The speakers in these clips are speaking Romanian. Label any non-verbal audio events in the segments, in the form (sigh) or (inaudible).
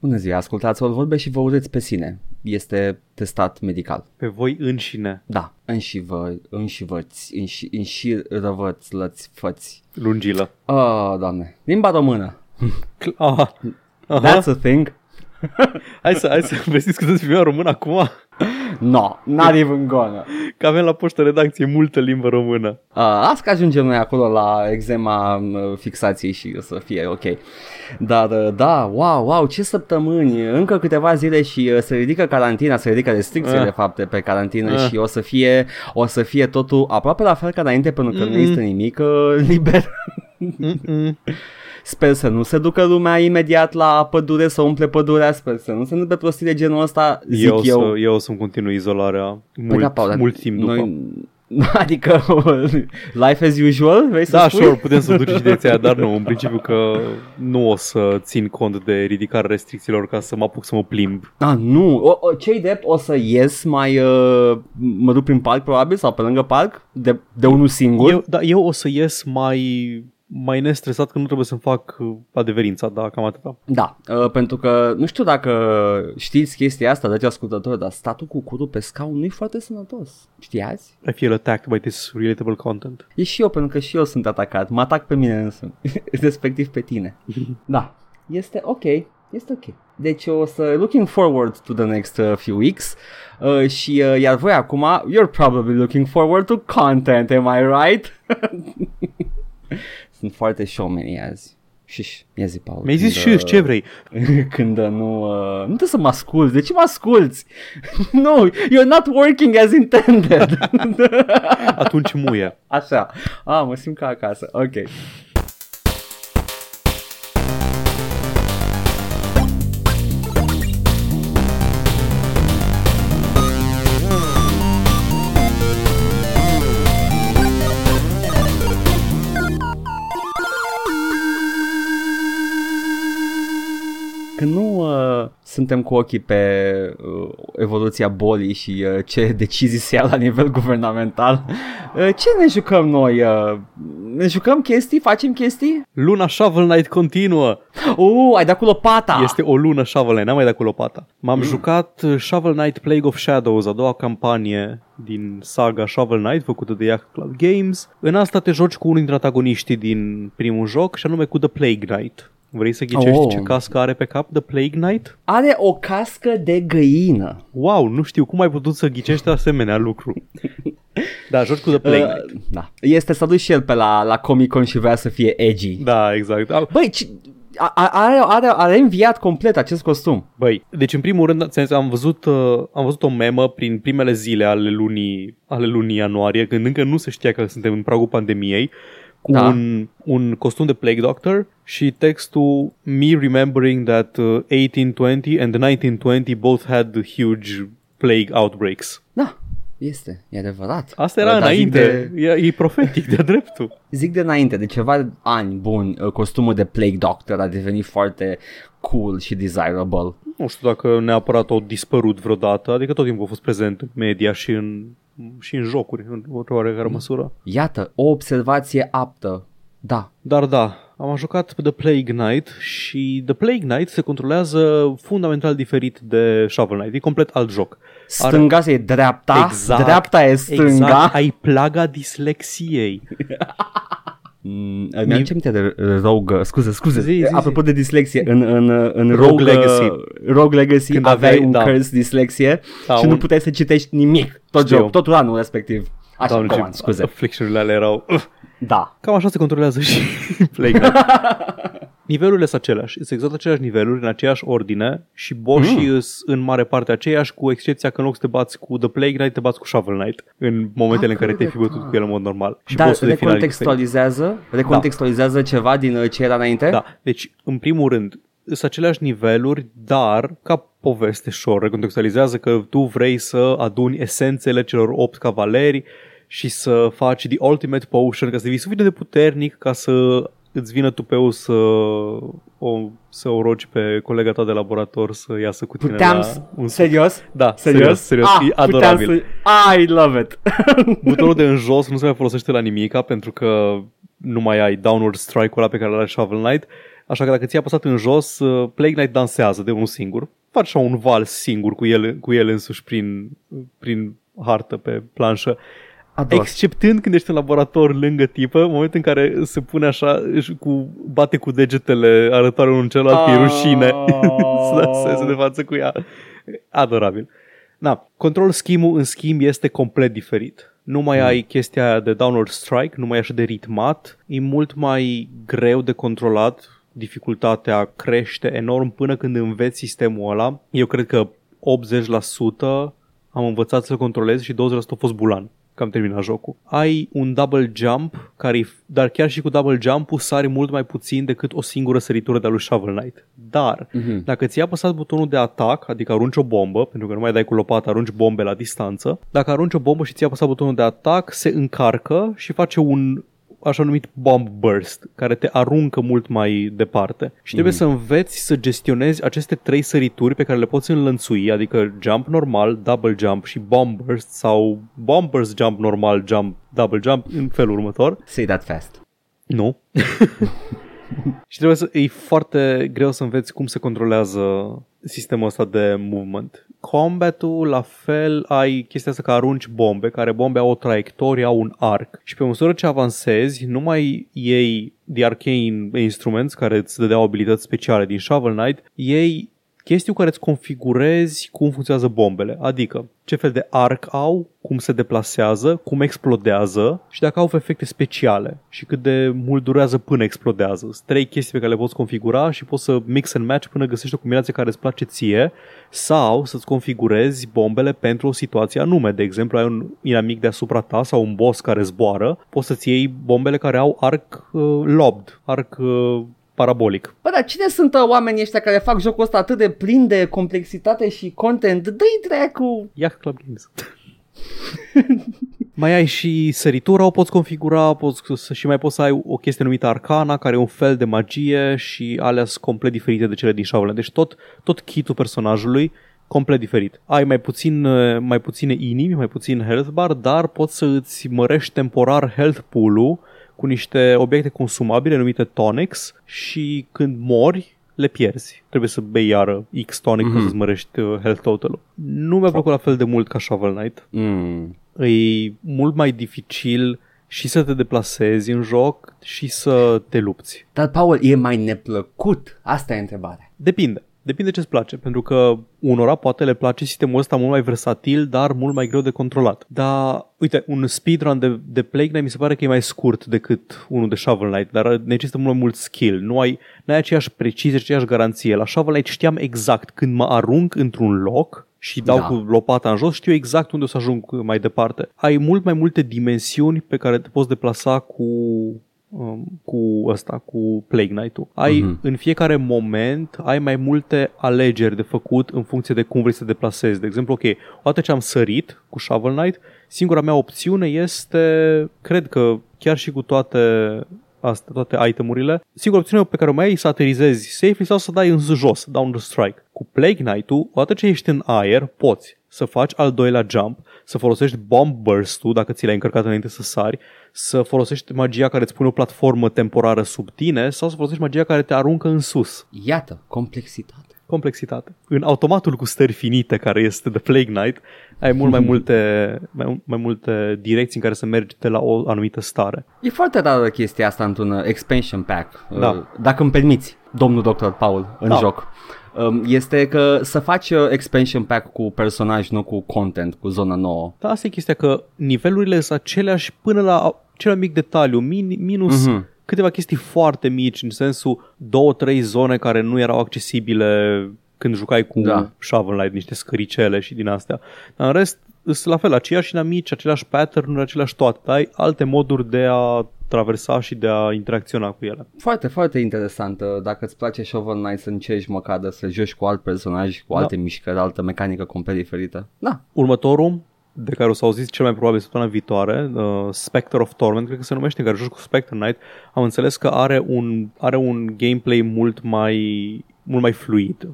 Bună ziua, ascultați o vorbe și vă urâți pe sine. Este testat medical. Pe voi înșine. Da, înșivă, înșivăți, înși, înșirăvăți, lăți, făți. Lungilă. Oh, doamne. Limba română. Cl- Aha. Aha. That's a thing. (laughs) Hai să, hai să vestiți că să fim român acum. (laughs) No, not even gonna. Că avem la poștă redacție multă limbă română. Uh, asta că ajungem noi acolo la exema uh, fixației și o să fie ok. Dar uh, da, wow, wow, ce săptămâni, încă câteva zile și uh, se ridică carantina, se ridică restricțiile Ah. de fapt pe carantină Ah. și o să fie o să fie totul aproape la fel ca înainte pentru că nu Mm-mm. există nimic uh, (laughs) liber. Mm-mm. Sper să nu se ducă lumea imediat la pădure să umple pădurea, sper să nu se întâmple prostii de genul ăsta, zic Eu, eu. Să, eu o să-mi continui izolarea mult, da, Paul, dar mult timp după. Noi, (laughs) adică (laughs) life as usual, vrei să Da, spui? sure, putem să duci și direcția aia, dar nu, în principiu că nu o să țin cont de ridicarea restricțiilor ca să mă apuc să mă plimb. Ah, nu. O, o, cei drept o să ies mai... Uh, mă duc prin parc probabil sau pe lângă parc de, de unul singur. Eu, da, eu o să ies mai, mai nestresat că nu trebuie să-mi fac uh, adeverința, da, cam atâta. Da, uh, pentru că nu știu dacă știți chestia asta, dragi ascultători, dar statul cu curul pe scaun nu e foarte sănătos. Știați? I feel attacked by this relatable content. E și eu, pentru că și eu sunt atacat. Mă atac pe mine însă, (laughs) respectiv pe tine. (laughs) Da, este ok. Este ok. Deci o să looking forward to the next uh, few weeks uh, și uh, iar voi acum you're probably looking forward to content, am I right? (laughs) Sunt foarte showmani azi. Șiș ia zi, Paul. Mi-ai zis când, șiș ce vrei. (laughs) când uh, nu... Uh, nu trebuie să mă asculti. De ce mă asculti? (laughs) no, you're not working as intended. (laughs) Atunci muie. Așa. Ah, mă simt ca acasă. Ok. Suntem cu ochii pe uh, evoluția bolii și uh, ce decizii se ia la nivel (laughs) guvernamental, uh, ce ne jucăm noi? Uh, ne jucăm chestii? Facem chestii? Luna Shovel Knight continuă. Uh, ai dat cu lopata! Este o lună Shovel Knight, n-am mai dat cu lopata. M-am jucat uh, Shovel Knight Plague of Shadows, a doua campanie din saga Shovel Knight făcută de Yak Club Games. În asta te joci cu unul dintre antagoniștii din primul joc și anume cu The Plague Knight. Vrei să ghicești Oh. ce cască are pe cap The Plague Knight? Are o cască de găină. Wow, nu știu cum ai putut să ghicești asemenea lucru. Da, joci cu The Plague Knight. Uh, da. Este să și el pe la, la Comic Con și vrea să fie edgy. Da, exact. Au- Băi, ci, a- a- are, are, are înviat complet acest costum. Băi, deci în primul rând ți-am zis, am văzut, uh, am văzut o memă prin primele zile ale lunii, ale lunii ianuarie, când încă nu se știa că suntem în pragul pandemiei, cu Da. un, un costum de Plague Doctor și textul Me remembering that uh, 1820 and 1920 both had huge plague outbreaks. Da, este, e adevărat. Asta era Dar zic înainte, De, e, e profetic de dreptul. (laughs) zic de înainte, de ceva ani bun, uh, costumul de Plague Doctor a devenit foarte cool și desirable. Nu știu dacă neapărat au dispărut vreodată, adică tot timpul a fost prezent în media și în, și în jocuri, în o oarecare măsură. Iată, o observație aptă. Da, Dar da, am jucat pe The Plague Knight și The Plague Knight se controlează fundamental diferit de Shovel Knight. E complet alt joc. Stânga e dreapta, Exact, dreapta e stânga. Exact, ai plaga dislexiei. Mm, mi-am ce aminte de Rogue, scuze, scuze, Zi, zi, zi. apropo de dislexie, în, în, în Rogue Rogue, Legacy. uh, Rogue Legacy Când aveai aveai- un da. curse dislexie Da, și un- nu puteai să citești nimic, tot Știu. joc, tot anul respectiv. Așa, Doamne, come ce on, scuze. affliction-urile alea erau... Uf. Da. Cam așa se controlează și (laughs) Plague Knight. Nivelurile sunt aceleași, sunt exact aceleași niveluri, în aceeași ordine și boșii mm. sunt în mare parte aceiași, cu excepția că în loc să te bați cu The Plague Knight, te bați cu Shovel Knight în momentele Ah, în care te-ai fi corect, bătut cu el în mod normal. Și Dar bossul de final e recontextualizează, recontextualizează ceva din uh, ce era înainte? Da, deci în primul rând sunt aceleași niveluri, dar ca poveste short recontextualizează că tu vrei să aduni esențele celor opt cavaleri și să faci the ultimate potion ca să devii suficient de puternic ca să îți vină tupeu să o, să o rogi pe colega ta de laborator să iasă cu tine Puteam, la s- un serios? Da, Serios? serios, serios, ah, e adorabil. puteam Să... I love it. (laughs) Butonul de în jos nu se mai folosește la nimica pentru că nu mai ai downward strike-ul ăla pe care l are Shovel Knight. Așa că dacă ți-ai apăsat în jos, uh, Plague Knight dansează de unul singur. Face așa un vals singur cu el, cu el însuși prin, prin hartă pe planșă. Ador. Exceptând când ești în laborator lângă tipă, în momentul în care se pune așa, își cu, bate cu degetele arătoare unul celălalt, că e rușine (laughs) să danseze de față cu ea. Adorabil. Na, control scheme în schimb este complet diferit. Nu mai mm. ai chestia aia de downward strike, nu mai e așa de ritmat, e mult mai greu de controlat, dificultatea crește enorm până când înveți sistemul ăla. Eu cred că 80% am învățat să-l controlez și 20% a fost bulan că am terminat jocul. Ai un double jump, care, dar chiar și cu double jump-ul sari mult mai puțin decât o singură săritură de-a lui Shovel Knight. Dar, uh-huh. dacă ți-ai apăsat butonul de atac, adică arunci o bombă, pentru că nu mai dai cu lopată, arunci bombe la distanță, dacă arunci o bombă și ți-ai apăsat butonul de atac, se încarcă și face un așa numit bomb burst, care te aruncă mult mai departe. Și trebuie mm. să înveți să gestionezi aceste trei sărituri pe care le poți înlănțui, adică jump normal, double jump și bomb burst sau bomb burst jump normal, jump, double jump în felul următor. Say that fast. Nu. (laughs) și trebuie să, e foarte greu să înveți cum se controlează sistemul ăsta de movement. Combatul, la fel, ai chestia asta că arunci bombe, care bombe au o traiectorie, au un arc. Și pe măsură ce avansezi, nu mai iei The Arcane Instruments, care îți dădeau abilități speciale din Shovel Knight, iei chestii cu care îți configurezi cum funcționează bombele, adică ce fel de arc au, cum se deplasează, cum explodează și dacă au efecte speciale și cât de mult durează până explodează. Sunt trei chestii pe care le poți configura și poți să mix and match până găsești o combinație care îți place ție sau să-ți configurezi bombele pentru o situație anume. De exemplu, ai un inamic deasupra ta sau un boss care zboară, poți să-ți iei bombele care au arc uh, lobed, arc uh, parabolic. Bă, dar cine sunt uh, oamenii ăștia care fac jocul ăsta atât de plin de complexitate și content? Dă-i dracu! Yacht Club Games. mai ai și săritura, o poți configura poți, și mai poți să ai o chestie numită Arcana, care e un fel de magie și alea sunt complet diferite de cele din Shovel Deci tot, tot kitul personajului complet diferit. Ai mai, puțin, uh, mai puține inimi, mai puțin health bar, dar poți să îți mărești temporar health pool-ul cu niște obiecte consumabile numite tonics și când mori le pierzi. Trebuie să bei iară X tonic mm-hmm. ca să-ți mărești uh, health total Nu mi-a plăcut la fel de mult ca Shovel Knight. Mm. E mult mai dificil și să te deplasezi în joc și să te lupți. Dar, Paul, e mai neplăcut? Asta e întrebarea. Depinde. Depinde ce-ți place, pentru că unora poate le place sistemul ăsta mult mai versatil, dar mult mai greu de controlat. Dar, uite, un speedrun de, de Plague Knight mi se pare că e mai scurt decât unul de Shovel Knight, dar necesită mult mai mult skill. Nu ai, n-ai aceeași precizie, aceeași garanție. La Shovel Knight știam exact când mă arunc într-un loc, și dau da. cu lopata în jos, știu exact unde o să ajung mai departe. Ai mult mai multe dimensiuni pe care te poți deplasa cu um, cu ăsta, cu Plague Knight-ul. Ai uh-huh. în fiecare moment ai mai multe alegeri de făcut în funcție de cum vrei să te deplasezi. De exemplu, ok, odată ce am sărit cu Shovel Knight, singura mea opțiune este, cred că chiar și cu toate astea, toate itemurile, singura opțiune pe care o mai ai e să aterizezi safely sau să dai în jos, down the strike. Cu Plague Knight-ul, odată ce ești în aer, poți să faci al doilea jump, să folosești bomb burst-ul dacă ți l-ai încărcat înainte să sari, să folosești magia care îți pune o platformă temporară sub tine sau să folosești magia care te aruncă în sus. Iată, complexitate. Complexitate. În automatul cu stări finite care este The Plague Knight, ai mult mai multe, mai, mai multe direcții în care să mergi de la o anumită stare. E foarte rară chestia asta într-un uh, expansion pack. Da. Uh, dacă îmi permiți, domnul Dr. Paul, în da. joc. Um, este că să faci uh, expansion pack cu personaj, nu cu content, cu zona nouă. Da, asta e chestia că nivelurile sunt aceleași până la cel mai mic detaliu, min, minus uh-huh. câteva chestii foarte mici, în sensul două, trei zone care nu erau accesibile când jucai cu da. Shovel Knight, niște scăricele și din astea. Dar în rest, sunt la fel, aceiași inamici, aceleași pattern-uri, aceleași toate. Ai alte moduri de a traversa și de a interacționa cu ele. Foarte, foarte interesant. Dacă îți place Shovel Knight să încerci măcar de să joci cu alt personaj, cu da. alte mișcări, altă mecanică complet diferită. Da. Următorul, de care o să auziți cel mai probabil săptămâna viitoare, uh, Spectre of Torment, cred că se numește, în care joci cu Spectre Knight, am înțeles că are un, are un gameplay mult mai, mult mai fluid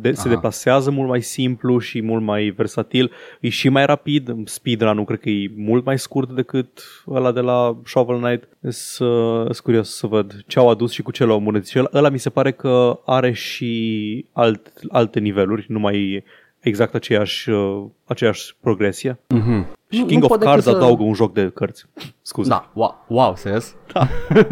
de, se Aha. deplasează mult mai simplu și mult mai versatil. E și mai rapid. Speedrun-ul cred că e mult mai scurt decât ăla de la Shovel Knight. Sunt curios să văd ce au adus și cu ce l-au îmbunătățit. Și ăla- Ăla mi se pare că are și alt, alte niveluri, nu mai e exact aceeași, uh, aceeași progresie. Mhm. Și Nu- King nu of pot decât Cards să- adaugă un joc de cărți. Scuze. Da, wow, wow serios? Da. (laughs)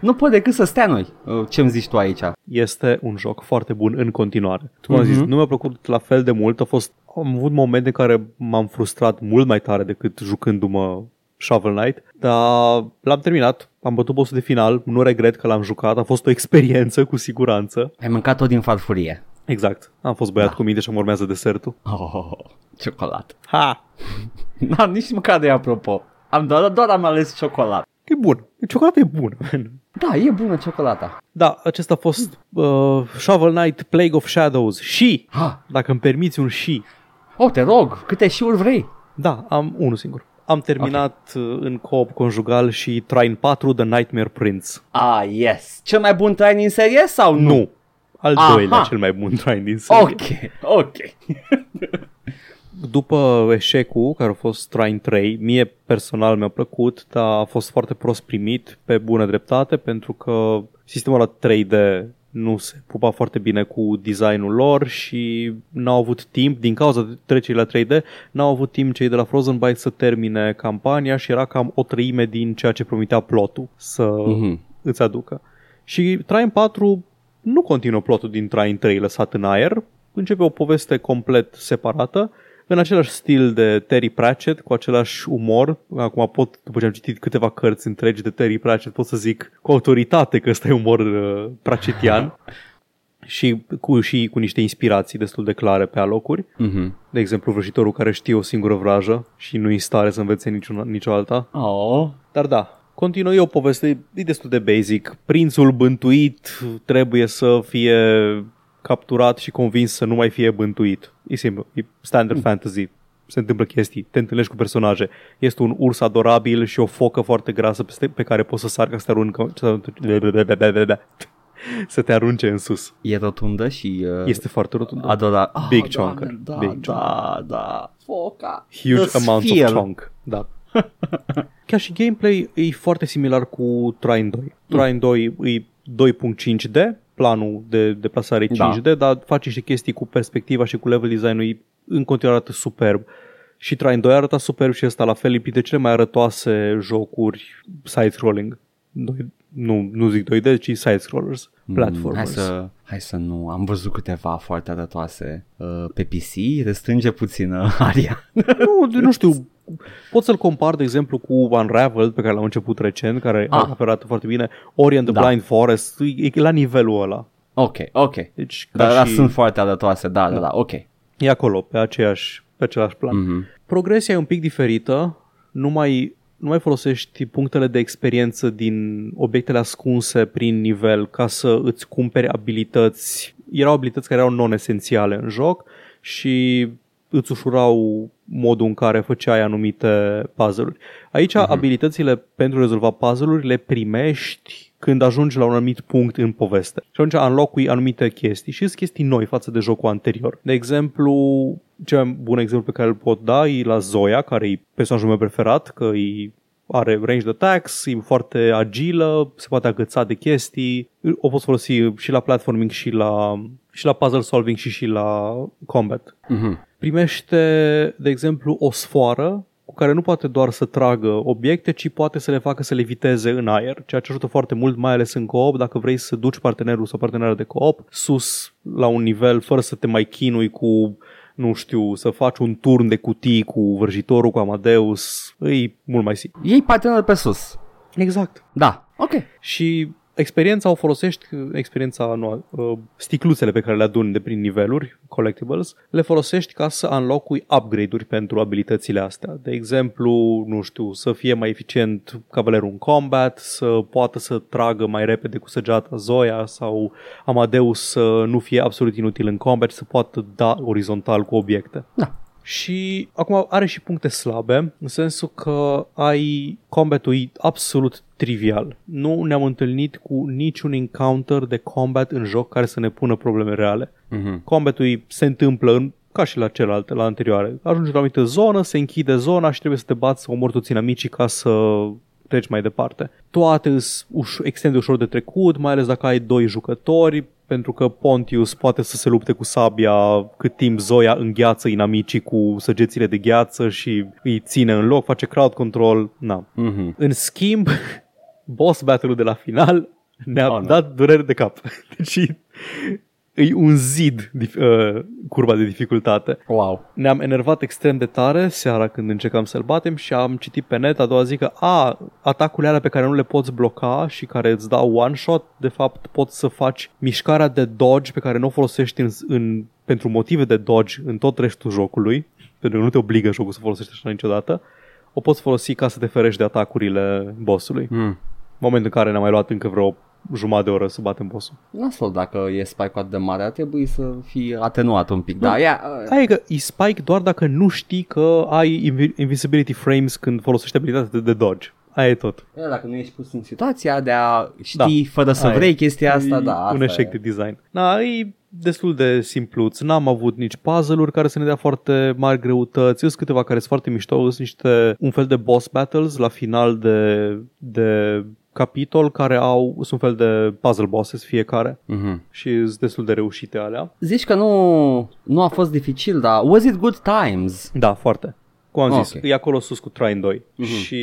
nu pot decât să stea noi. Uh, Ce-mi zici tu aici? este un joc foarte bun în continuare. Cum am zis, Mhm. nu mi-a plăcut la fel de mult, a fost, am avut momente în care m-am frustrat mult mai tare decât jucându-mă Shovel Knight, dar l-am terminat, am bătut bossul de final, nu regret că l-am jucat, a fost o experiență cu siguranță. Ai mâncat tot din farfurie. Exact, am fost băiat Da. cu minte și am urmează desertul. Oh, ciocolată. Ha! (laughs) N-am nici măcar de apropo. Am doar, doar am ales ciocolată. E bun, ciocolata e bună. man. Da, e bună ciocolata. Da, acesta a fost uh, Shovel Knight Plague of Shadows și, Ha. dacă îmi permiți un și, Oh, te rog, câte șiuri vrei? Da, am unul singur. Am terminat okay. în co-op conjugal și Trine 4 The Nightmare Prince. Ah, yes. Cel mai bun train din serie sau nu? Nu. Al Aha. doilea cel mai bun Trine din serie. Ok, ok. După eșecul, care a fost Trine 3, mie personal mi-a plăcut, dar a fost foarte prost primit pe bună dreptate pentru că sistemul ăla 3D nu se pupa foarte bine cu designul lor și n-au avut timp, din cauza trecerii la 3D, n-au avut timp cei de la Frozen Byte să termine campania și era cam o treime din ceea ce promitea plotul să Mhm. îți aducă. Și Trine 4 nu continuă plotul din Trine 3 lăsat în aer, începe o poveste complet separată, în același stil de Terry Pratchett, cu același umor. Acum pot, după ce am citit câteva cărți întregi de Terry Pratchett, pot să zic cu autoritate că ăsta e umor uh, pratchettian (laughs) și cu, și cu niște inspirații destul de clare pe alocuri. Mhm. De exemplu, vrăjitorul care știe o singură vrajă și nu-i stare să învețe niciuna, nicio alta. Oh. Dar da, continuă e o poveste, e destul de basic. Prințul bântuit trebuie să fie capturat și convins să nu mai fie bântuit. E simplu, e standard mm. fantasy. Se întâmplă chestii, te întâlnești cu personaje. Este un urs adorabil și o focă foarte grasă peste, pe care poți să sar ca să te aruncă, (laughs) să te arunce în sus. E rotundă și... Uh, Este foarte rotund. adora... Big Ah, chunker. Doamne, Da, Big chunker. da, da. Foca. Huge The amounts sphere. of chunk. Da. (laughs) Chiar și gameplay e foarte similar cu Trine 2. Trine 2 e 2.5D, planul de deplasare e Da. 5D, dar face niște chestii cu perspectiva și cu level design-ul e în continuare arată superb. Și Trine 2 arată superb și ăsta la fel, e printre cele mai arătoase jocuri side-scrolling. Doi- Nu, nu zic 2D, ci side-scrollers, Mm, platformers. Hai să, hai să nu, am văzut câteva foarte arătoase uh, pe PC, restrânge puțin uh, (laughs) aria. Nu, nu știu. Pot să-l compar, de exemplu, cu Unraveled, pe care l-am început recent, care Ah. ah. arată foarte bine. Ori and the Da. Blind Forest, e e la nivelul ăla. ok, ok. Deci, Dar ca da, și sunt foarte arătoase, da, da, Da. da, ok. e acolo, pe, aceeași, pe același plan. Mm. Mhm. Progresia e un pic diferită, nu mai, nu mai folosești punctele de experiență din obiectele ascunse prin nivel ca să îți cumperi abilități. Erau abilități care erau non-esențiale în joc și îți ușurau modul în care făceai anumite puzzle-uri. Aici uh-huh. abilitățile pentru a rezolva puzzle-uri le primești când ajungi la un anumit punct în poveste. Și atunci înlocui anumite chestii și sunt chestii noi față de jocul anterior. De exemplu, cel mai bun exemplu pe care îl pot da e la Zoya, care e personajul meu preferat, că e are range de attacks, e foarte agilă, se poate agăța de chestii, o poți folosi și la platforming și la, și la puzzle solving și și la combat. Mhm. Primește, de exemplu, o sfoară cu care nu poate doar să tragă obiecte, ci poate să le facă să le viteze în aer, ceea ce ajută foarte mult, mai ales în co-op, dacă vrei să duci partenerul sau partenera de co-op sus la un nivel fără să te mai chinui cu nu știu, să faci un turn de cutii cu vrăjitorul, cu Amadeus, e mult mai simplu. Iei partener pe sus. Exact. Da, ok. Și experiența o folosești, experiența nu, uh, sticluțele pe care le aduni de prin niveluri, collectibles, le folosești ca să unlock-ui upgrade-uri pentru abilitățile astea. De exemplu, nu știu, să fie mai eficient cavalerul în combat, să poată să tragă mai repede cu săgeata Zoya sau Amadeus să nu fie absolut inutil în combat și să poată da orizontal cu obiecte. Da. Și acum are și puncte slabe, în sensul că ai combatul e absolut trivial. Nu ne-am întâlnit cu niciun encounter de combat în joc care să ne pună probleme reale. Mhm. Combatul se întâmplă în ca și la celelalte, la anterioare. Ajungi la o anumită zonă, se închide zona și trebuie să te bați să omori toți inamicii ca să treci mai departe. Toate sunt uș- extrem de ușor de trecut, mai ales dacă ai doi jucători, pentru că Pontius poate să se lupte cu sabia cât timp Zoya îngheață inamicii cu săgețile de gheață și îi ține în loc, face crowd control, na. Mhm. În schimb, boss battle-ul de la final ne-a Oh, oh, nu. dat durere de cap. (laughs) Deci e un zid dif- uh, curba de dificultate. Wow. Ne-am enervat extrem de tare seara când încercam să-l batem și am citit pe net a doua zi că a, atacurile alea pe care nu le poți bloca și care îți dau one shot, de fapt poți să faci mișcarea de dodge pe care nu o folosești în, în, pentru motive de dodge în tot restul jocului, pentru că nu te obligă jocul să folosești așa niciodată, o poți folosi ca să te ferești de atacurile bossului. Mm. Moment în care ne-am mai luat încă vreo jumătate de oră să batem bossul. Nasol dacă e spike atât de mare, ar trebui să fie atenuat un pic. Da, ia, uh, Aia e că e spike doar dacă nu știi că ai invi- invisibility frames când folosești abilitatea de, de dodge. Aia e tot. ia, dacă nu ești pus în situația de a ști fără să Aia vrei e. chestia asta, E da. Asta un eșec e. de design. Da, e destul de simpluț. N-am avut nici puzzle-uri care să ne dea foarte mari greutăți. Sunt câteva care sunt foarte mișto. Sunt niște, un fel de boss battles la final de, de capitol care au, sunt un fel de puzzle bosses fiecare Mhm. și sunt destul de reușite alea. Zici că nu, nu a fost dificil, dar was it good times? Da, foarte. Cum am zis, Ok. e acolo sus cu Trine 2 Mhm. și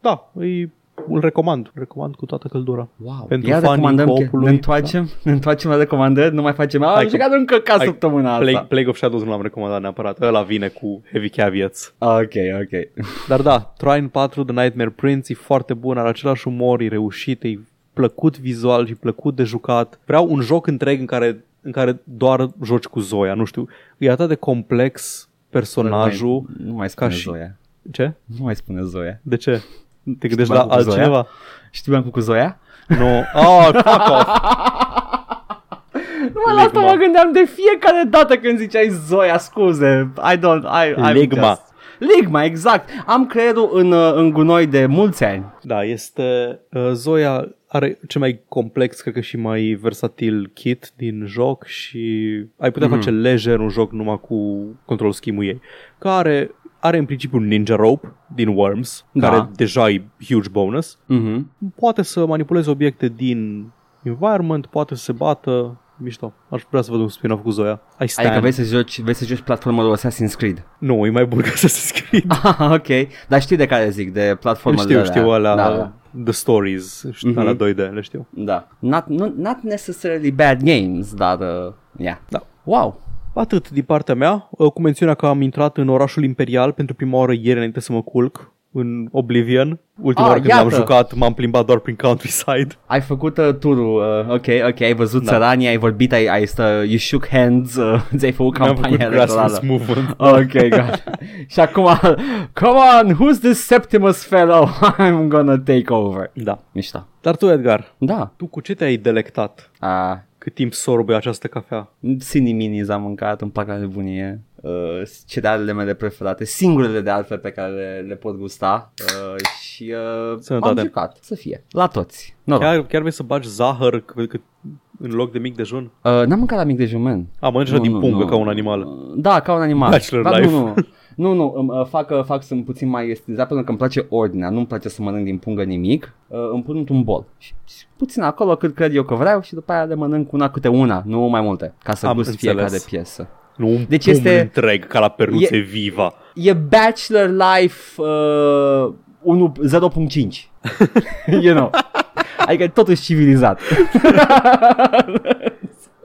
da, îi, îl recomand, îl recomand cu toată căldura. Wow. Pentru Ia fanii recomandăm, că- co-opului, ne întoarcem, ne întoarcem la recomandări, nu mai facem, Hai am că- jucat încă ca hai- săptămâna asta. Plague, Plague of Shadows nu l-am recomandat neapărat, ăla vine cu heavy caveats. Ok, ok. Dar da, Trine 4 The Nightmare Prince e foarte bun, are același umor, e reușit, e plăcut vizual și plăcut de jucat. Vreau un joc întreg în care, în care doar joci cu Zoya, nu știu, e atât de complex personajul. Nu mai, nu mai spune ca și- Zoia. Ce? Nu mai spune Zoia. De ce? Te gândești Știi la bancul cu Zoya? altcineva? Știi bancul cu Zoia? Nu. Oh, fuck off! (laughs) Numai la asta Ligma. mă gândeam de fiecare dată când ziceai Zoia, scuze. I don't, I, I'm Ligma. Just... Ligma, exact. Am creierul în, uh, în gunoi de mulți ani. Da, este... Uh, Zoya are cel mai complex, cred că și mai versatil kit din joc și ai putea Mhm. face lejer un joc numai cu control scheme ei. Care are în principiu un ninja rope din Worms, Da. care deja e huge bonus. Mhm. Poate să manipuleze obiecte din environment, poate să se bată, mișto. Aș vrea să văd un spin-off cu Zoya. I stand. Adică vrei să joci, vrei să joci platformă de Assassin's Creed. Nu, e mai bun ca să se scrie. Ah, ok. Dar știi de care zic, de platformă știu, de știu, alea, Da, da. The Stories, știu, Mhm. alea 2D, le știu. da. Not, not, not necessarily bad games, dar, uh, yeah. Da. Wow. Atât din partea mea, uh, cu mențiunea că am intrat în orașul imperial pentru prima oară ieri înainte să mă culc în Oblivion. Ultima Ah, oară când l-am iată. jucat m-am plimbat doar prin countryside. Ai făcut uh, turul, uh, ok, ok, ai văzut Da. țăranii, ai vorbit, ai, ai stă, you shook hands, uh, (laughs) ți-ai făcut Mi-am făcut campania electorală. grassroots movement. Ok, got (laughs) Și acum, come on, who's this Septimus fellow? (laughs) I'm gonna take over. Da. Mișto. Dar tu, Edgar, Da. tu cu ce te-ai delectat Uh, cât timp sorbe această cafea? Siniminis am mâncat, îmi plac la nebunie. Uh, cerealele mele preferate, singurele de altfel pe care le, le pot gusta uh, și uh, Sănătate. am jucat, să fie, la toți. Noroc. Chiar, chiar vrei să bagi zahăr că, că, în loc de mic dejun? Uh, n-am mâncat la mic dejun, man. A, mănânci Nu, din nu, pungă nu. ca un animal. Uh, Da, ca un animal. Bachelor Dar life. Nu, nu, nu, nu îmi, uh, fac, uh, fac sunt puțin mai estilizat pentru că îmi place ordinea, nu-mi place să mănânc din pungă nimic, uh, îmi pun într-un bol. Și, și puțin acolo cât cred eu că vreau și după aia le mănânc una câte una, nu mai multe, ca să Am gust înțeles. fiecare piesă. Nu un Deci pumn este- întreg ca la pernuțe e... viva. E Bachelor Life uh, 1, 0.5, (laughs) you know. Adică totuși civilizat. (laughs)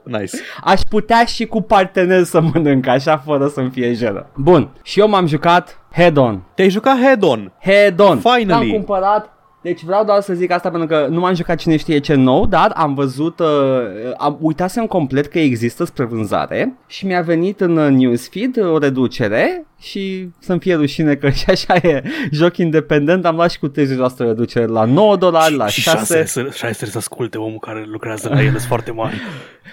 Nice. Aș putea și cu partener să mănânc așa fără să-mi fie jenă. Bun, și eu m-am jucat Head On. Te-ai jucat head-on. Head On. Finally. L-am cumpărat. Deci vreau doar să zic asta pentru că nu m-am jucat cine știe ce nou, dar am văzut, uh, am uitasem complet că există spre vânzare și mi-a venit în uh, newsfeed o reducere și să-mi fie rușine că (laughs) și așa e joc independent, am luat și cu 30% reducere la 9 dolari, la și 6. șase, șase să asculte omul care lucrează la el, sunt foarte mari. (laughs)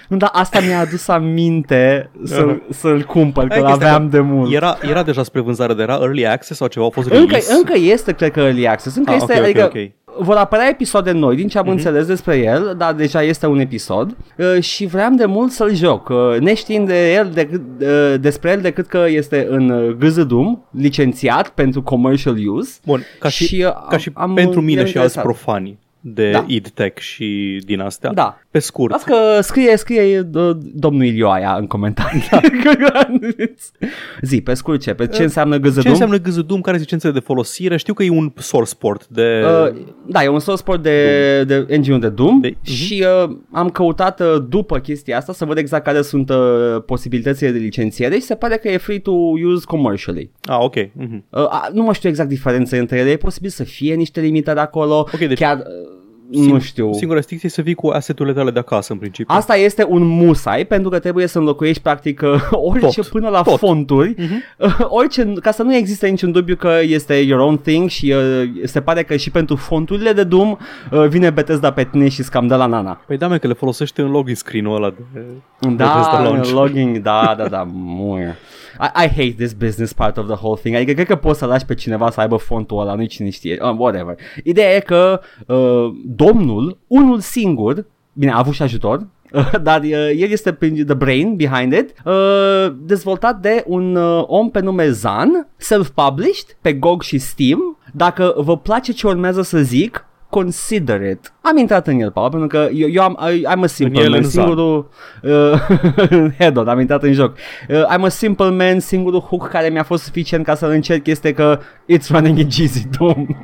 Nu, dar asta mi-a adus aminte să, să-l cumpăr, că Hai că este l-aveam că de mult. Era, era deja spre vânzare, de era early access sau ceva, a fost Încă, release? încă este, cred că, early access. Încă Ah, este, ok, ok, adică ok. Vor apărea episoade noi, din ce am Mhm. înțeles despre el, dar deja este un episod uh, și vreau de mult să-l joc, uh, neștiind de el decât, uh, despre el decât că este în uh, GZDUM, licențiat pentru commercial use. Bun, ca și, Și, uh, ca și am- pentru am- mine e și alți interesat. profani de Da. id Tech și din astea. Da. Pe scurt. Las că scrie, scrie uh, domnul Ilioaia în comentarii. (laughs) Zi, pe scurt ce? Pe ce înseamnă GZDUM? Da. Ce înseamnă GZDUM? Care sunt licențele de folosire? Știu că e un source port de... Uh, da, e un source port de, de engine de Doom De- de, și uh, am căutat uh, după chestia asta să văd exact care sunt uh, posibilitățile de licențiere și se pare că e free to use commercially. Ah, ok. Mhm. Uh, a, nu mă știu exact diferența între ele, e posibil să fie niște limitări acolo, Ok, deci chiar uh, nu știu. Singura restricție e să vii cu asset-urile tale de acasă, în principiu. Asta este un musai pentru că trebuie să înlocuiești practic uh, (laughs) orice Tot. până la Tot. fonturi, Mhm. uh, (laughs) orice, ca să nu existe niciun dubiu că este your own thing și uh, se pare că și pentru fonturile de Doom uh, vine Bethesda pe tine și îți cam de la nana. Păi da, mă, că le folosește în login screen-ul ăla de... Da, Bethesda Launch. logging, da, da, da, (laughs) muie. I, I hate this business part of the whole thing. Adică cred că poți să lași pe cineva să aibă fontul ăla, nu cine știe, uh, whatever. Ideea e că uh, domnul, unul singur, bine, a avut și ajutor, (laughs) dar uh, el este prin- the brain behind it, uh, dezvoltat de un uh, om pe nume Zan, self-published pe GOG și Steam. Dacă vă place ce urmează să zic, consider it. Am intrat în el, Paul, pentru că eu, eu am, I, I'm a simple el man, în Zan. singurul uh, (laughs) head-on, am intrat în joc. Uh, I'm a simple man, singurul hook care mi-a fost suficient ca să-l încerc este că it's running in GZ Doom. (laughs)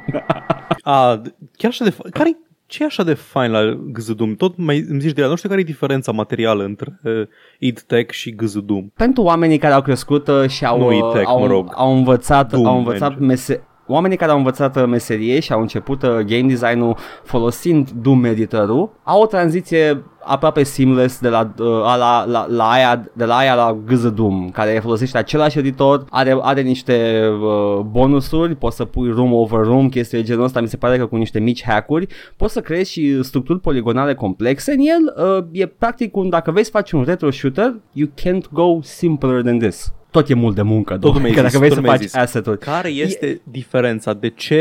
A, d- chiar așa de... fa- Care ce e așa de fain la GZDUM? Tot mai îmi zici de el. Nu știu care e diferența materială între uh, id Tech și GZDUM. Pentru oamenii care au crescut uh, și au, Nu uh, e tech, au, mă rog. au învățat, Doom, au învățat engine. mese- Oamenii care au învățat uh, meserie și au început uh, game design-ul folosind Doom Editor-ul au o tranziție aproape seamless de la, uh, a la, la, la aia, de la aia la GZ Doom, care folosește același editor, are, are niște uh, bonusuri, poți să pui room over room, chestii de genul ăsta, mi se pare că cu niște mici hack-uri, poți să creezi și structuri poligonale complexe în el, uh, e practic un, dacă vrei să faci un retro shooter, you can't go simpler than this. Tot e mult de muncă, Tot domnule, mi-ai că zis, dacă vrei tot să mi-ai fați zis. asset-uri. Care este diferența? De ce,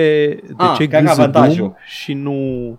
de Ah, ce care e avantajul? GZDUM și nu...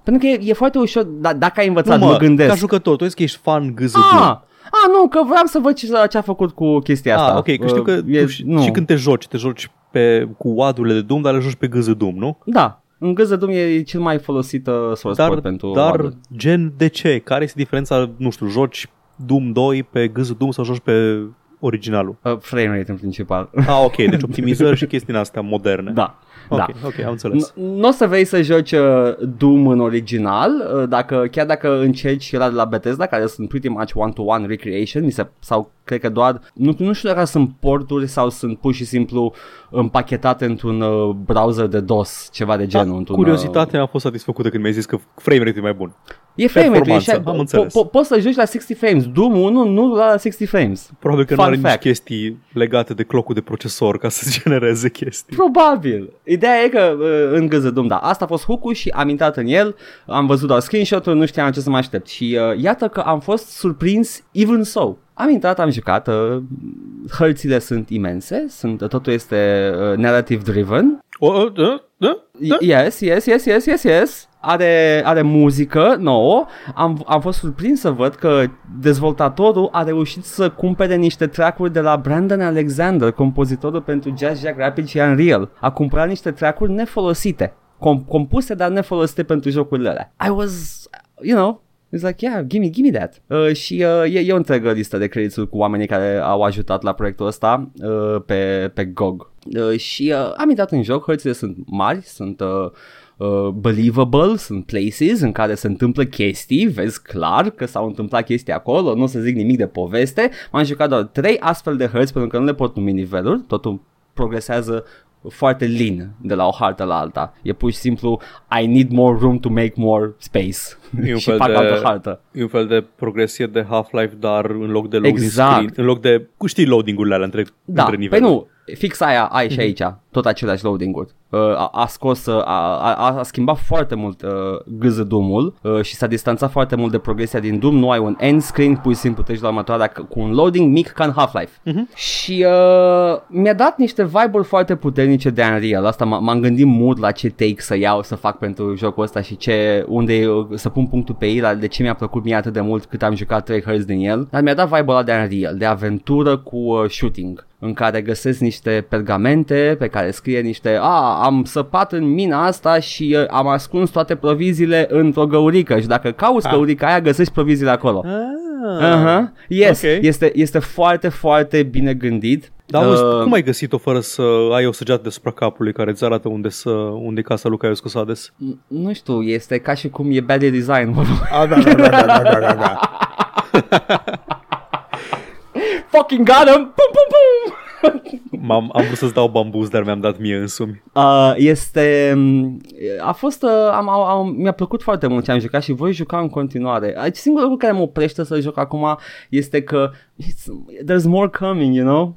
Pentru că e, e foarte ușor, da, dacă ai Nu învățat, mă, mă, gândesc. ca jucător, tu ești că ești fan GZDUM. Ah, ah, nu, că vreau să văd ce, ce a făcut cu chestia asta. Ah, ok, că știu Uh, că e, tu și, nu. și când te joci, te joci pe, cu WAD-urile de Doom, dar le joci pe GZDUM, nu? Da, în GZDUM e cel mai folosit uh, source Dar, code pentru dar Waddle. gen, de ce? Care este diferența, nu știu, joci Doom 2 pe GZDUM sau joci pe originalul? Uh, frame rate în principal. Ah, ok, (laughs) deci optimizări și chestii din astea moderne. da. Ok, Da. ok, am înțeles. Nu o să vrei să joci uh, Doom în original, uh, dacă, chiar dacă încerci la de la Bethesda, care sunt pretty much one-to-one recreation, mi se, sau cred că doar, nu, nu știu dacă sunt porturi sau sunt pur și simplu împachetate într-un uh, browser de DOS, ceva de genul. Da, într-un, curiozitatea a fost satisfăcută când mi-ai zis că frame rate e mai bun. E frame rate, Performanță, e, am po- înțeles. po- poți să joci la 60 frames. Doom 1 nu la 60 frames. Probabil că Fun nu are nici fact. chestii legate de clocul de procesor ca să (laughs) genereze chestii. Probabil. Ideea e că uh, în Găzădum, da, asta a fost hook și am intrat în el, am văzut doar screenshot-uri, nu știam ce să mă aștept și uh, iată că am fost surprins even so. Am intrat, am jucat, uh, hărțile sunt imense, sunt, totul este uh, narrative driven. O, o, da, da, da. Yes, yes, yes, yes, yes, yes. Are, are muzică nouă. Am, am fost surprins să văd că dezvoltatorul a reușit să cumpere niște track-uri de la Brandon Alexander, compozitorul pentru Jazz Jack Rapid și Unreal. A cumpărat niște track-uri nefolosite, com- compuse dar nefolosite pentru jocurile alea. I was, you know, It's like, yeah, gimme, gimme that. Uh, și uh, e, e o întreagă listă de credituri cu oamenii care au ajutat la proiectul ăsta uh, pe, pe GOG. Uh, și uh, am intrat în joc, hărțile sunt mari, sunt uh, uh, believable, sunt places în care se întâmplă chestii, vezi clar că s-au întâmplat chestii acolo, nu o să zic nimic de poveste. M-am jucat doar trei astfel de hărți pentru că nu le pot numi niveluri, totul progresează foarte lean de la o hartă la alta. E pur și simplu I need more room to make more space. E un (laughs) și fel fac de- altă hartă. E un fel de progresie de Half-Life, dar în loc de loading Exact. screen, în loc de, cu știi loading-urile alea între, Da, între păi niveluri. nu, fix aia ai și aici, tot aceleași loading-uri. Uh, a, a scos, uh, a, a, a schimbat foarte mult uh, gâzădumul uh, și s-a distanțat foarte mult de progresia din Doom. Nu ai un end screen, pur și simplu treci la următoarea c- cu un loading mic ca în Half-Life. Mhm. Și uh, mi-a dat niște vibe-uri foarte puternice de Unreal. Asta m- m-am gândit mult la ce take să iau, să fac pentru jocul ăsta și ce, unde uh, să pun punctul pe el, de ce mi-a plăcut mie atât de mult cât am jucat 3 hărți din el. Dar mi-a dat vibe-ul ăla de Unreal, de aventură cu uh, shooting în care găsesc niște pergamente pe care scrie niște A, am săpat în mina asta și uh, am ascuns toate proviziile într-o găurică și dacă cauți Ah. găurica aia găsești proviziile acolo. Ah. Uh-huh. Yes, Ok. este, este foarte, foarte bine gândit. Dar auzi, Uh, cum ai găsit-o fără să ai o săgeată deasupra capului care îți arată unde, să, unde e casa lui Caius Cosades? n- nu știu, este ca și cum e bad design. A, da, da, da, da, da, da, da. (laughs) Fucking got him! Pum, pum, pum! (laughs) M-am, am vrut să-ți dau bambuz, dar mi-am dat mie însumi. Uh, este mm, a fost uh, am, am, am, mi-a plăcut foarte mult ce am jucat și voi juca în continuare. Uh, Singurul lucru care mă oprește să joc acum este că it's, there's more coming, you know?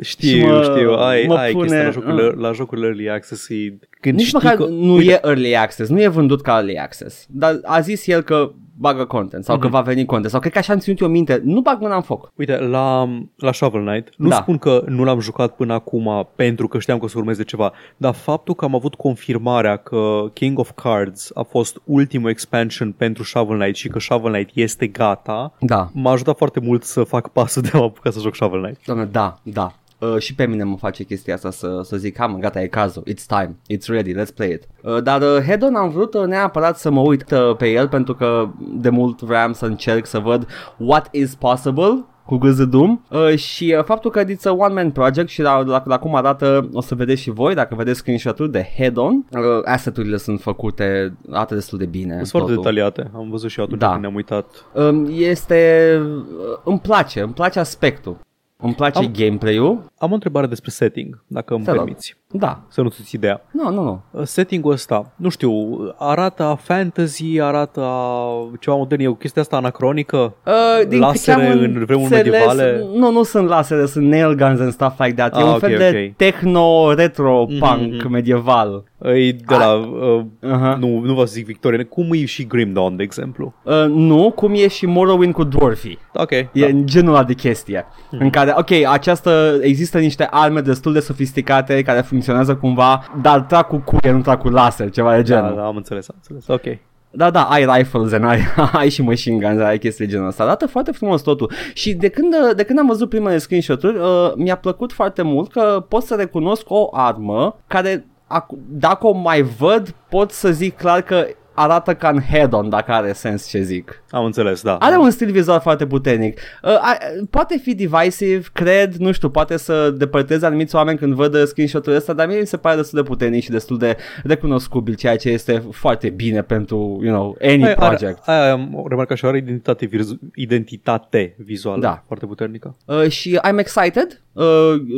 Știu, Și mă- știu, ai, mă ai pune- chestia la jocurile, uh. la jocurile Early Access e, când Nici știi măcar că, nu uite, e early access, nu e vândut ca early access. Dar a zis el că bagă content sau că va veni content sau cred că așa am ținut eu minte. Nu bag mâna în foc. Uite, la, la Shovel Knight, nu Da. spun că nu l-am jucat până acum pentru că știam că o să urmeze ceva, dar faptul că am avut confirmarea că King of Cards a fost ultimul expansion pentru Shovel Knight și că Shovel Knight este gata, Da. m-a ajutat foarte mult să fac pasul de a mă apuca să joc Shovel Knight. Doamne, da, da. Uh, și pe mine mă face chestia asta să, să zic, ha, mă, gata, e cazul, it's time, it's ready, let's play it. Uh, dar uh, Hedon am vrut uh, neapărat să mă uit uh, pe el pentru că de mult vreau să încerc să văd what is possible cu GZ Doom uh, și uh, faptul că it's a one-man project și la, la, la cum arată o să vedeți și voi dacă vedeți screenshot-uri de Hedon uh, asset-urile sunt făcute arată destul de bine Sunt foarte totul. detaliate, am văzut și eu atunci Da. când ne-am uitat. Um, este uh, îmi place, îmi place aspectul îmi place Am- gameplay-ul Am o întrebare despre setting, dacă îmi Te rog. permiți. Da, Să nu ți ideea. nu, nu, nu Setting-ul ăsta, nu știu, arată a fantasy, arată a ceva modern, e o chestie asta anacronică? Uh, din Lasere câte am în vremuri înțeles, medievale? Nu, nu sunt lasere, sunt nail guns and stuff like that. e Ah, un ok, fel de ok. techno-retro-punk Mhm, mhm. medieval. E de la, uh, Uh-huh. nu, nu vă zic Victorian, cum e și Grim Dawn, de exemplu. Uh, nu, cum e și Morrowind cu Dwarfii. Ok, E da. genul ăla de chestie Mhm. În care, ok, această Există niște arme destul de sofisticate Care funcționează cumva Dar trag cu cuie, nu trag cu laser Ceva de genul da, da, am înțeles, am înțeles. Ok. Da, da, ai rifles and ai, (laughs) ai și machine guns, ai chestii de genul ăsta. Arată foarte frumos totul. Și de când, de când am văzut primele screenshot-uri, uh, mi-a plăcut foarte mult că pot să recunosc o armă care, ac- dacă o mai văd, pot să zic clar că arată ca în head-on, dacă are sens ce zic. Am înțeles, da. Are un stil vizual foarte puternic. Uh, a, poate fi divisive, cred, nu știu, poate să depărteze anumiți oameni când văd uh, screenshot-ul ăsta, dar mie mi se pare destul de puternic și destul de recunoscubil, ceea ce este foarte bine pentru, you know, any Aia project. Are, aia am remarcat și are identitate, vizu- identitate vizuală Da. foarte puternică. Uh, și I'm excited, uh,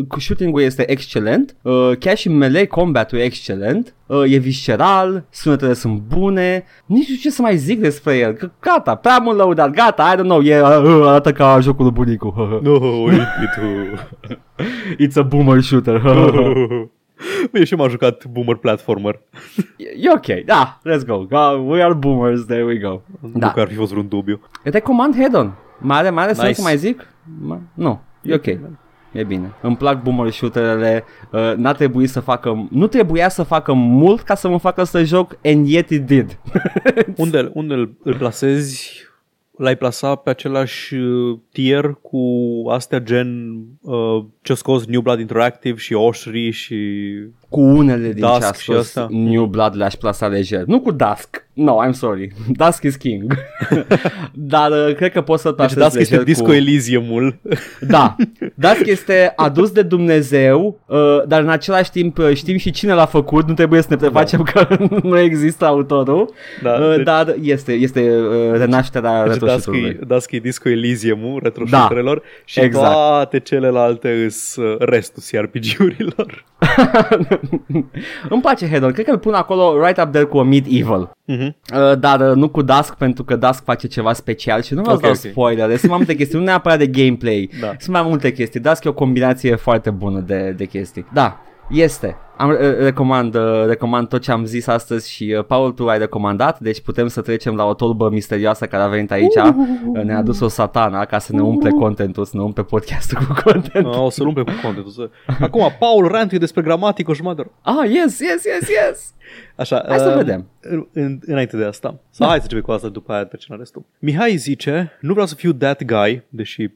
cu shooting-ul este excelent, uh, chiar și melee combat-ul e excelent, uh, e visceral, sunetele sunt bune, nici nu știu ce să mai zic despre el, că gata, prea mult lăudat, gata, I don't know, e, uh, uh, arată ca jocul lui bunicul, (laughs) Nu, uite tu. it's a boomer shooter, (laughs) (laughs) Eu și m-am jucat boomer platformer. e ok, da, let's go, Go, we are boomers, there we go. Nu Da, că ar fi fost vreun dubiu. recomand head-on, mai are, mai are sens Nice. să mai zic? Ma- Nu, e ok. E bine. Îmi plac boomer shooterele. Uh, n-a trebuit să facă nu trebuia să facă mult ca să mă facă să joc and yet it did. Unde, unde îl, îl plasezi? L-ai plasat pe același uh, tier cu astea gen uh, ce scos New Blood Interactive și Oshri și... cu unele din Dusk ce a și scos asta. New Blood le-aș plasa lejer. Nu cu Dusk. No, I'm sorry. (laughs) Dusk is king. (laughs) Dar uh, cred că pot să Deci plasez Dusk este lejer Disco cu... Elysiumul. (laughs) Da, Dusk este adus de Dumnezeu, uh, dar în același timp uh, știm și cine l-a făcut, nu trebuie să ne prefacem că nu există autorul, Da, uh, deci- dar este, este uh, renașterea Deci Dusk retroșitului. e, Dusk e Disco Elysiumul, retro shooterelor și exact. toate celelalte îs uh, restul CRPG-urilor. Îmi place Hedon, cred că îl pun acolo right up there cu Medieval. Mhm. Uh, dar uh, nu cu Dusk pentru că Dusk face ceva special și nu vă Ok, dau ok. spoilere, sunt mai multe chestii, nu neapărat de gameplay, Da. sunt mai multe chestii. Dusk e o combinație foarte bună de, de chestii. Da, este. Am, uh, recomand, uh, recomand tot ce am zis astăzi și uh, Paul tu ai recomandat, deci putem să trecem la o tolbă misterioasă care a venit aici, uh, ne-a adus o satana ca să ne umple contentul, să ne umple podcastul cu content. Uh, o să-l umple cu contentul. Să... Acum, Paul Rantu despre gramatică și jumătate de oră. Ah, yes, yes, yes, yes. Așa, Hai să uh, vedem. În, în, înainte de asta. Sau da. hai să începem cu asta după aia trecem la restul. Mihai zice, nu vreau să fiu that guy, deși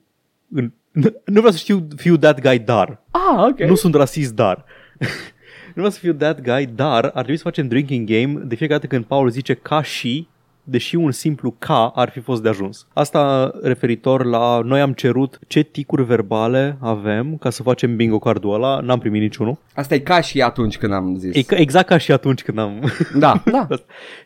în, (laughs) nu vreau să fiu, fiu that guy, dar. Ah, ok. Nu sunt rasist, dar. (laughs) nu vreau să fiu that guy, dar ar trebui să facem drinking game de fiecare dată când Paul zice ca și, deși un simplu ca ar fi fost de ajuns. Asta referitor la noi am cerut ce ticuri verbale avem ca să facem bingo cardul ăla, n-am primit niciunul. Asta e ca și atunci când am zis. E ca- exact ca și atunci când am Da, (laughs) da.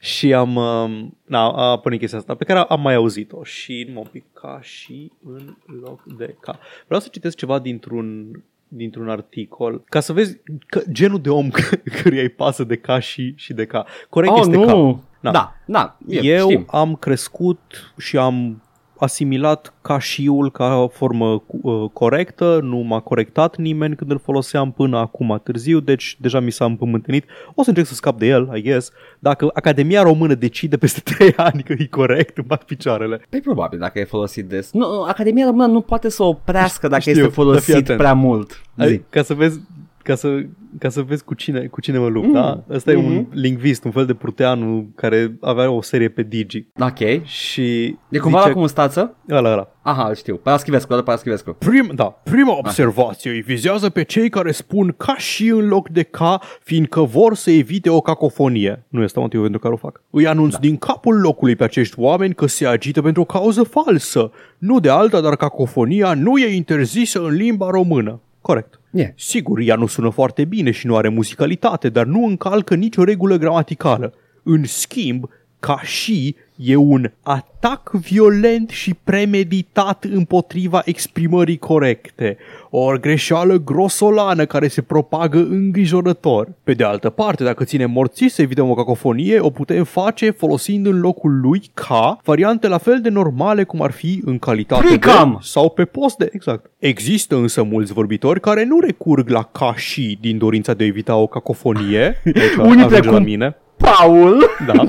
și am um, na, a apărut chestia asta pe care am mai auzit-o și nu un pic ca și în loc de ca. Vreau să citesc ceva dintr-un dintr-un articol ca să vezi că, genul de om (laughs) căruia îi pasă de ca și, și de ca. Corect Oh, este nu. ca. Da, da. da e, Eu știm. am crescut și am asimilat ca shiul ca formă uh, corectă, nu m-a corectat nimeni când îl foloseam până acum târziu, deci deja mi s-a împământenit. O să încerc să scap de el, I guess. Dacă Academia Română decide peste (laughs) 3 ani că e corect, îmi bat picioarele. Păi probabil dacă e folosit des. Nu, nu, Academia Română nu poate să oprească (laughs) dacă Știu, este dar fii folosit atent. prea mult. Zi. Ai, ca să vezi ca să, ca să vezi cu cine, cu cine mă lupt, mm. da? Ăsta mm-hmm. e un lingvist, un fel de pruteanu care avea o serie pe Digi. Ok. Și E cumva zice, la cu mustață? Ăla, ăla. Aha, îl știu. Paraschivescu, ăla Paraschivescu. Prim, da, prima observație îi vizează pe cei care spun ca și în loc de ca, fiindcă vor să evite o cacofonie. Nu este motivul pentru care o fac. Îi anunț da. din capul locului pe acești oameni că se agită pentru o cauză falsă. Nu de alta, dar cacofonia nu e interzisă în limba română. Corect. E. Sigur, ea nu sună foarte bine și nu are muzicalitate, dar nu încalcă nicio regulă gramaticală. În schimb, ca și e un atac violent și premeditat împotriva exprimării corecte. O greșeală grosolană care se propagă îngrijorător. Pe de altă parte, dacă ținem morții să evităm o cacofonie, o putem face folosind în locul lui ca variante la fel de normale cum ar fi în calitate Precam! de sau pe post de... Exact. Există însă mulți vorbitori care nu recurg la ca și din dorința de a evita o cacofonie. (laughs) Deci Unii ajunge precum- la mine. Paul! Da.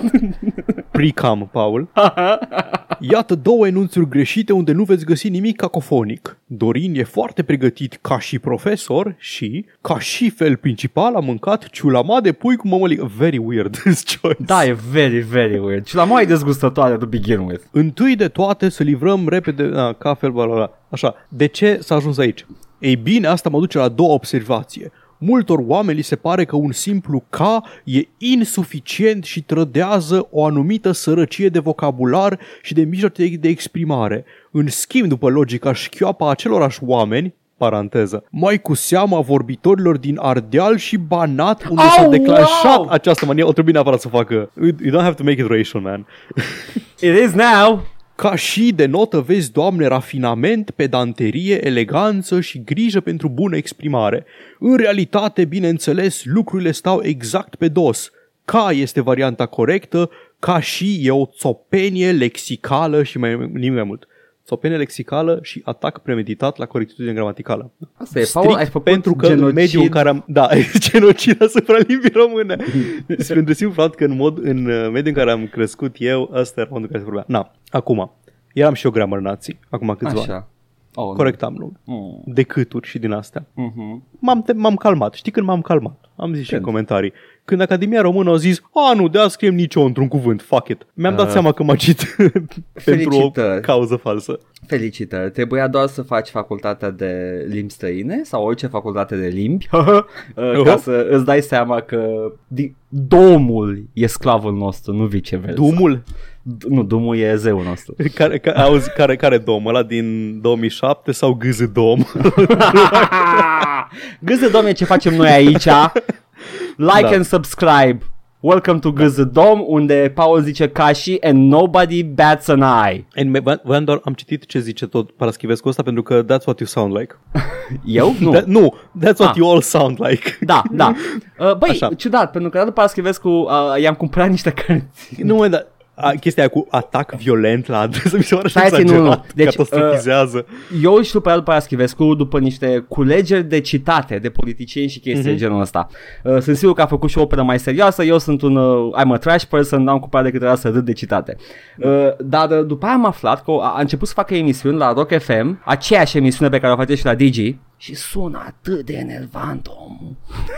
Precam, Paul. (laughs) Iată două enunțuri greșite unde nu veți găsi nimic cacofonic. Dorin e foarte pregătit ca și profesor și, ca și fel principal, a mâncat ciulama de pui cu mămăligă. Very weird (laughs) this choice. Da, e very, very weird. Și la mai dezgustătoare to begin with. Întâi de toate să livrăm repede, a, ca fel, bla, bla, bla. Așa, de ce s-a ajuns aici? Ei bine, asta mă duce la două observație. Multor oameni li se pare că un simplu ca e insuficient și trădează o anumită sărăcie de vocabular și de mijloace de- de exprimare. În schimb, după logica șchioapă a acelorași oameni, paranteză, mai cu seama vorbitorilor din Ardeal și Banat, unde Oh, s-a declanșat wow! această manie, o trebuie neapărat să facă. You you don't have to make it racial, man. It is now! Ca și denotă, vezi, Doamne, rafinament, pedanterie, eleganță și grijă pentru bună exprimare. În realitate, bineînțeles, lucrurile stau exact pe dos. Ca este varianta corectă, ca și e o țopenie lexicală și mai nimic mai mult. Țopenie lexicală și atac premeditat la corectitudine gramaticală. Asta e, Paul, ai făcut pentru că genocid. în mediul în care am... Da, (laughs) genocid asupra limbii române. pentru simplu fapt că în, mod, în uh, mediul în care am crescut eu, ăsta era modul în care se vorbea. Na, acum, eram și eu grammar nazi, acum câțiva ani. Așa. Oh, Corectam nu. Mm. decâturi și din astea. Mhm. M-am, te- m-am calmat. Știi când m-am calmat? Am zis și în Când? comentarii. Când Academia Română a zis, a, nu, de a scriem nicio într-un cuvânt, fuck it. Mi-am dat Uh, seama că m-a citit (laughs) pentru o felicitări. cauză falsă. Felicitări. Trebuia doar să faci facultatea de limbi străine sau orice facultate de limbi (laughs) uh, ca să îți dai seama că di- domul e sclavul nostru, nu viceversa. Dumul? D- nu, domul e zeul nostru. (laughs) Care, care, auzi, care, care dom? Ăla din 2007 sau gâză dom? Gâză, domne, ce facem noi aici? Like Da. and subscribe. Welcome to Gâzădom, unde Paul zice Kashi and nobody bats an eye. And me- voiam doar, am citit ce zice tot Paraschivescu ăsta pentru că that's what you sound like. (laughs) Eu? Nu. That, nu, that's what Ah. you all sound like. Da, da. (laughs) Uh, băi, Așa. ciudat, pentru că Radu Paraschivescu uh, i-am cumpărat niște cărți. Nu, mă, dar a, chestia aia cu atac violent la adresă mi se pare așa Stai, nu, nu. exagerat, Deci, catastrofizează. Eu îl știu pe Radu Paraschivescu după niște culegeri de citate de politicieni și chestii Mhm. de genul ăsta. Uh, sunt sigur că a făcut și o operă mai serioasă, eu sunt un uh, I'm a trash person, n-am cumpărat decât era să râd de citate. Uh, dar uh, după aia am aflat că a, a început să facă emisiuni la Rock FM, aceeași emisiune pe care o face și la Digi, și sună atât de enervant omul.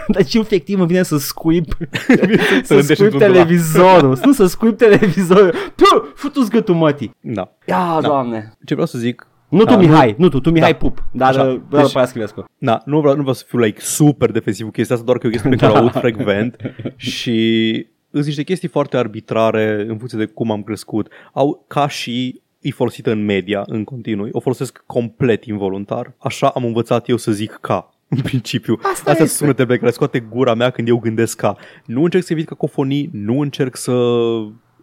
(laughs) Deci efectiv îmi vine să scuip (laughs) să rândești scuip într-un dulap. televizorul. Nu să scuip (laughs) televizorul. Puh, futu-ți gâtul mătii. Da. Ia, Da. doamne. Ce vreau să zic, Nu tu, Da, Mihai, nu tu, tu, Mihai Da. Pup, dar Așa, uh, Radu deci- Paraschivescu. na, nu vreau, nu vreau să fiu like super defensiv cu chestia asta, doar că e o chestie pe care o aud frecvent și sunt niște chestii foarte arbitrare în funcție de cum am crescut. Au ca și e folosită în media în continuu. O folosesc complet involuntar. Așa am învățat eu să zic ca. (laughs) În principiu. Asta Astea este. sunt sunetele pe care scoate gura mea când eu gândesc ca. Nu încerc să evit cacofonii, nu încerc să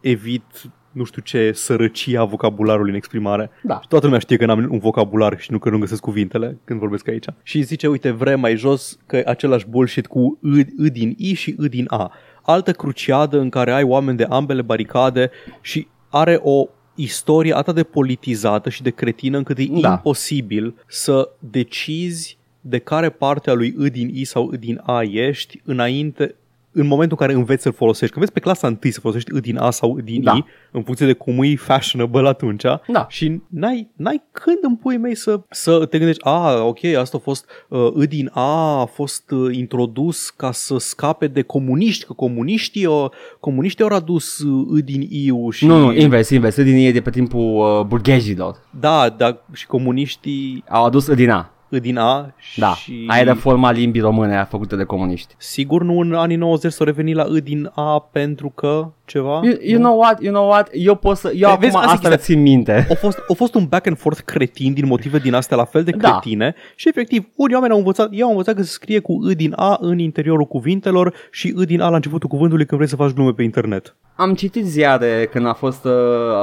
evit nu știu ce sărăcia vocabularului în exprimare. Da. Toată lumea știe că n-am un vocabular și nu că nu găsesc cuvintele când vorbesc aici. Și zice, uite, vrem mai jos că e același bullshit cu î, î din I și î din A. Altă cruciadă în care ai oameni de ambele baricade și are o istorie atât de politizată și de cretină încât e Da. imposibil să decizi de care parte a lui î din I sau î din A ești înainte în momentul în care înveți să-l folosești. Când vezi pe clasa întâi să folosești î din A sau î din Da. I, în funcție de cum e fashionable atunci, Da. și n-ai, n-ai când în pui mei să, să te gândești, a, ok, asta a fost, uh, î din A a fost uh, introdus ca să scape de comuniști, că comuniștii, uh, comuniștii au adus uh, î din I-ul și... Nu, nu, invers, invers. Din ei de pe timpul uh, burghezilor. Da, da, și comuniștii Au adus din A. î din A Da, și... aia de forma limbii române făcută de comuniști. Sigur nu în anii 90 s-au revenit la î din A pentru că ceva? You, you Nu? know what, you know what, eu pot să, eu Vezi, acum asta e asta le chestia. țin minte. A fost, a fost un back and forth cretin din motive din astea la fel de Da. cretine și efectiv unii oameni au învățat, eu am învățat că se scrie cu î din A în interiorul cuvintelor și î din A la începutul cuvântului când vrei să faci glume pe internet. Am citit ziare când a fost, uh,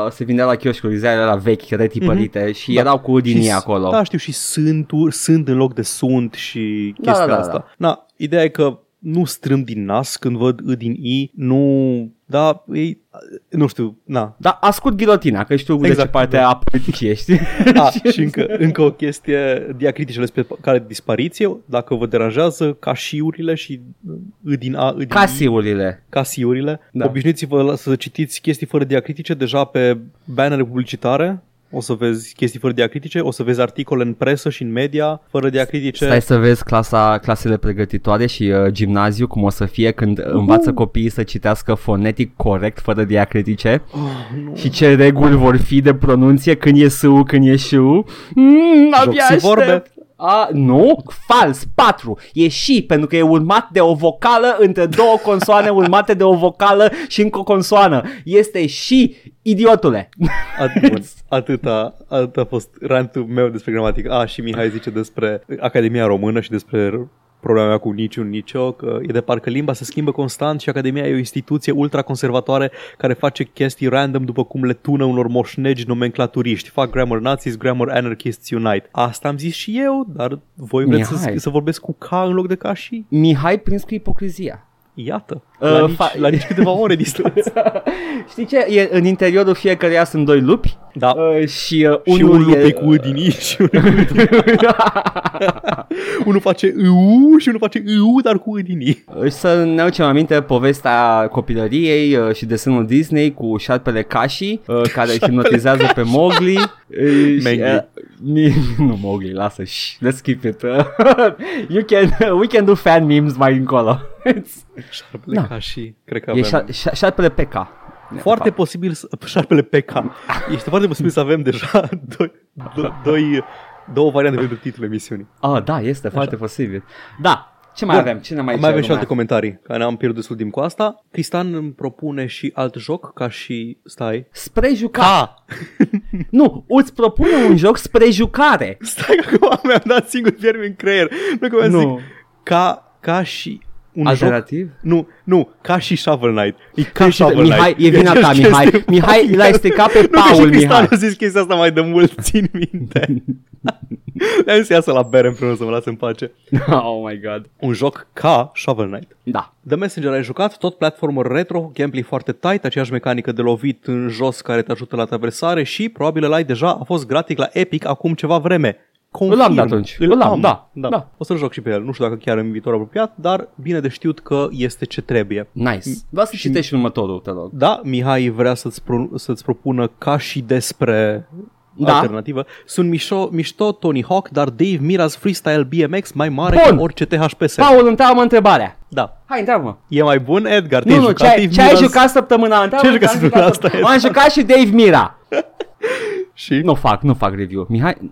se vindea la chioșcuri, ziarele la vechi, retipărite și Da. erau cu din Și ei s- acolo. Da, știu, și sunt, sunt în loc de sunt și Da, chestia da, da, asta. Na, ideea e că nu strâm din nas când văd î din i, nu, da, e, nu știu, na. Dar ascult ghilotina, că știu de ce Exact, parte (laughs) da. a politicii ești. A, și încă, încă o chestie, diacriticele spre care de dispariție, dacă vă deranjează, cașiurile și î din a, î din i. Casiurile. casiurile. Da. Da. Obișnuiți-vă la- să citiți chestii fără diacritice deja pe bannere publicitare. O să vezi chestii fără diacritice, o să vezi articole în presă și în media fără diacritice. Stai să vezi clasa, clasele pregătitoare și uh, gimnaziu cum o să fie când învață copiii să citească fonetic corect fără diacritice Oh, nu. și ce reguli vor fi de pronunție când e SU, când e SHU. Mm, abia Joc și vorbe. Aștept. A, nu, fals, 4. E și pentru că e urmat de o vocală între două consoane (laughs) urmate de o vocală și încă o consoană. Este și, idiotule. At- bun, atâta, atâta a fost rantul meu despre gramatică. A, și Mihai zice despre Academia Română și despre problema mea cu niciun, nicio, că e de parcă limba se schimbă constant și Academia e o instituție ultraconservatoare care face chestii random după cum le tună unor moșnegi nomenclaturiști. Fac grammar nazis, grammar anarchists unite. Asta am zis și eu, dar voi vreți să, Mihai. să vorbesc cu ca în loc de ca și? Mihai prins cu ipocrizia. Iată, Uh, la, nici, fa- la nici câteva ore distanță. (laughs) Știi ce? E, în interiorul fiecăruia sunt doi lupi Da. uh, și uh, și unul unul e... e cu din I și unul cu din (laughs) Unul face U și unul face U, dar cu din I. Și să ne aducem aminte povestea copilăriei uh, și desenul Disney cu șarpele Kashi uh, (laughs) care hipnotizează pe Mowgli. Uh, și, Mengli. uh, mi- nu Mowgli, lasă, shh, let's keep it. Uh, you can, we can do fan memes mai încolo. Șarpele Da. Ca și, cred că e avem. șa- șa- șarpele Peca. foarte posibil să... Șarpele PK. Este foarte posibil să avem deja (laughs) doi, do, doi, două variante pentru titlul emisiunii. Ah, da, este foarte posibil. Da, ce mai Bun. avem? Cine mai Mai zice avem și lumea? alte comentarii, care am pierdut destul timp cu asta. Cristian îmi propune și alt joc, ca și... Stai. Spre jucat. Ca! (laughs) Nu, îți propune un joc spre jucare. Stai că acum mi-am dat singur viermi în creier. Nu că mi-am Nu. zic ca, ca și... un Alternativ? joc... Nu, nu, ca și Shovel Knight. E ca Deci, Shovel Mihai, Knight. e vina ta, aceeași Mihai. chestie. Mihai, l-ai stricat pe Nu, că și Paul, Cristian Mihai. a zis chestia asta mai de mult, (laughs) țin minte. (laughs) Le-am zis să iasă la bere împreună să mă lase în pace. (laughs) Oh my god. Un joc ca Shovel Knight. Da. The Messenger ai jucat, tot platformer retro, gameplay foarte tight, aceeași mecanică de lovit în jos care te ajută la traversare și probabil l-ai deja, a fost gratis la Epic acum ceva vreme. Confirm. Îl am de atunci. Îl am, da, da. da. O să-l joc și pe el. Nu știu dacă chiar în viitor apropiat, dar bine de știut că este ce trebuie. Nice. Vreau să citești și următorul, te rog. Da, Mihai vrea să-ți, pro- să-ți propună ca și despre Da. alternativă. Sunt mișto, mișto Tony Hawk, dar Dave Mira's Freestyle BMX mai mare Bun. ca orice THPS. Paul, întreabă întrebarea. Da. Hai, întreabă E mai bun, Edgar? Nu, Te-ai nu, jucat ce ai, Dave ce ai Mira's- jucat săptămâna? Întreabă, Ce ai jucat am săptămâna asta, săptămâna- Am jucat și Dave Mira. (laughs) Și? Nu fac, nu fac review. Mihai,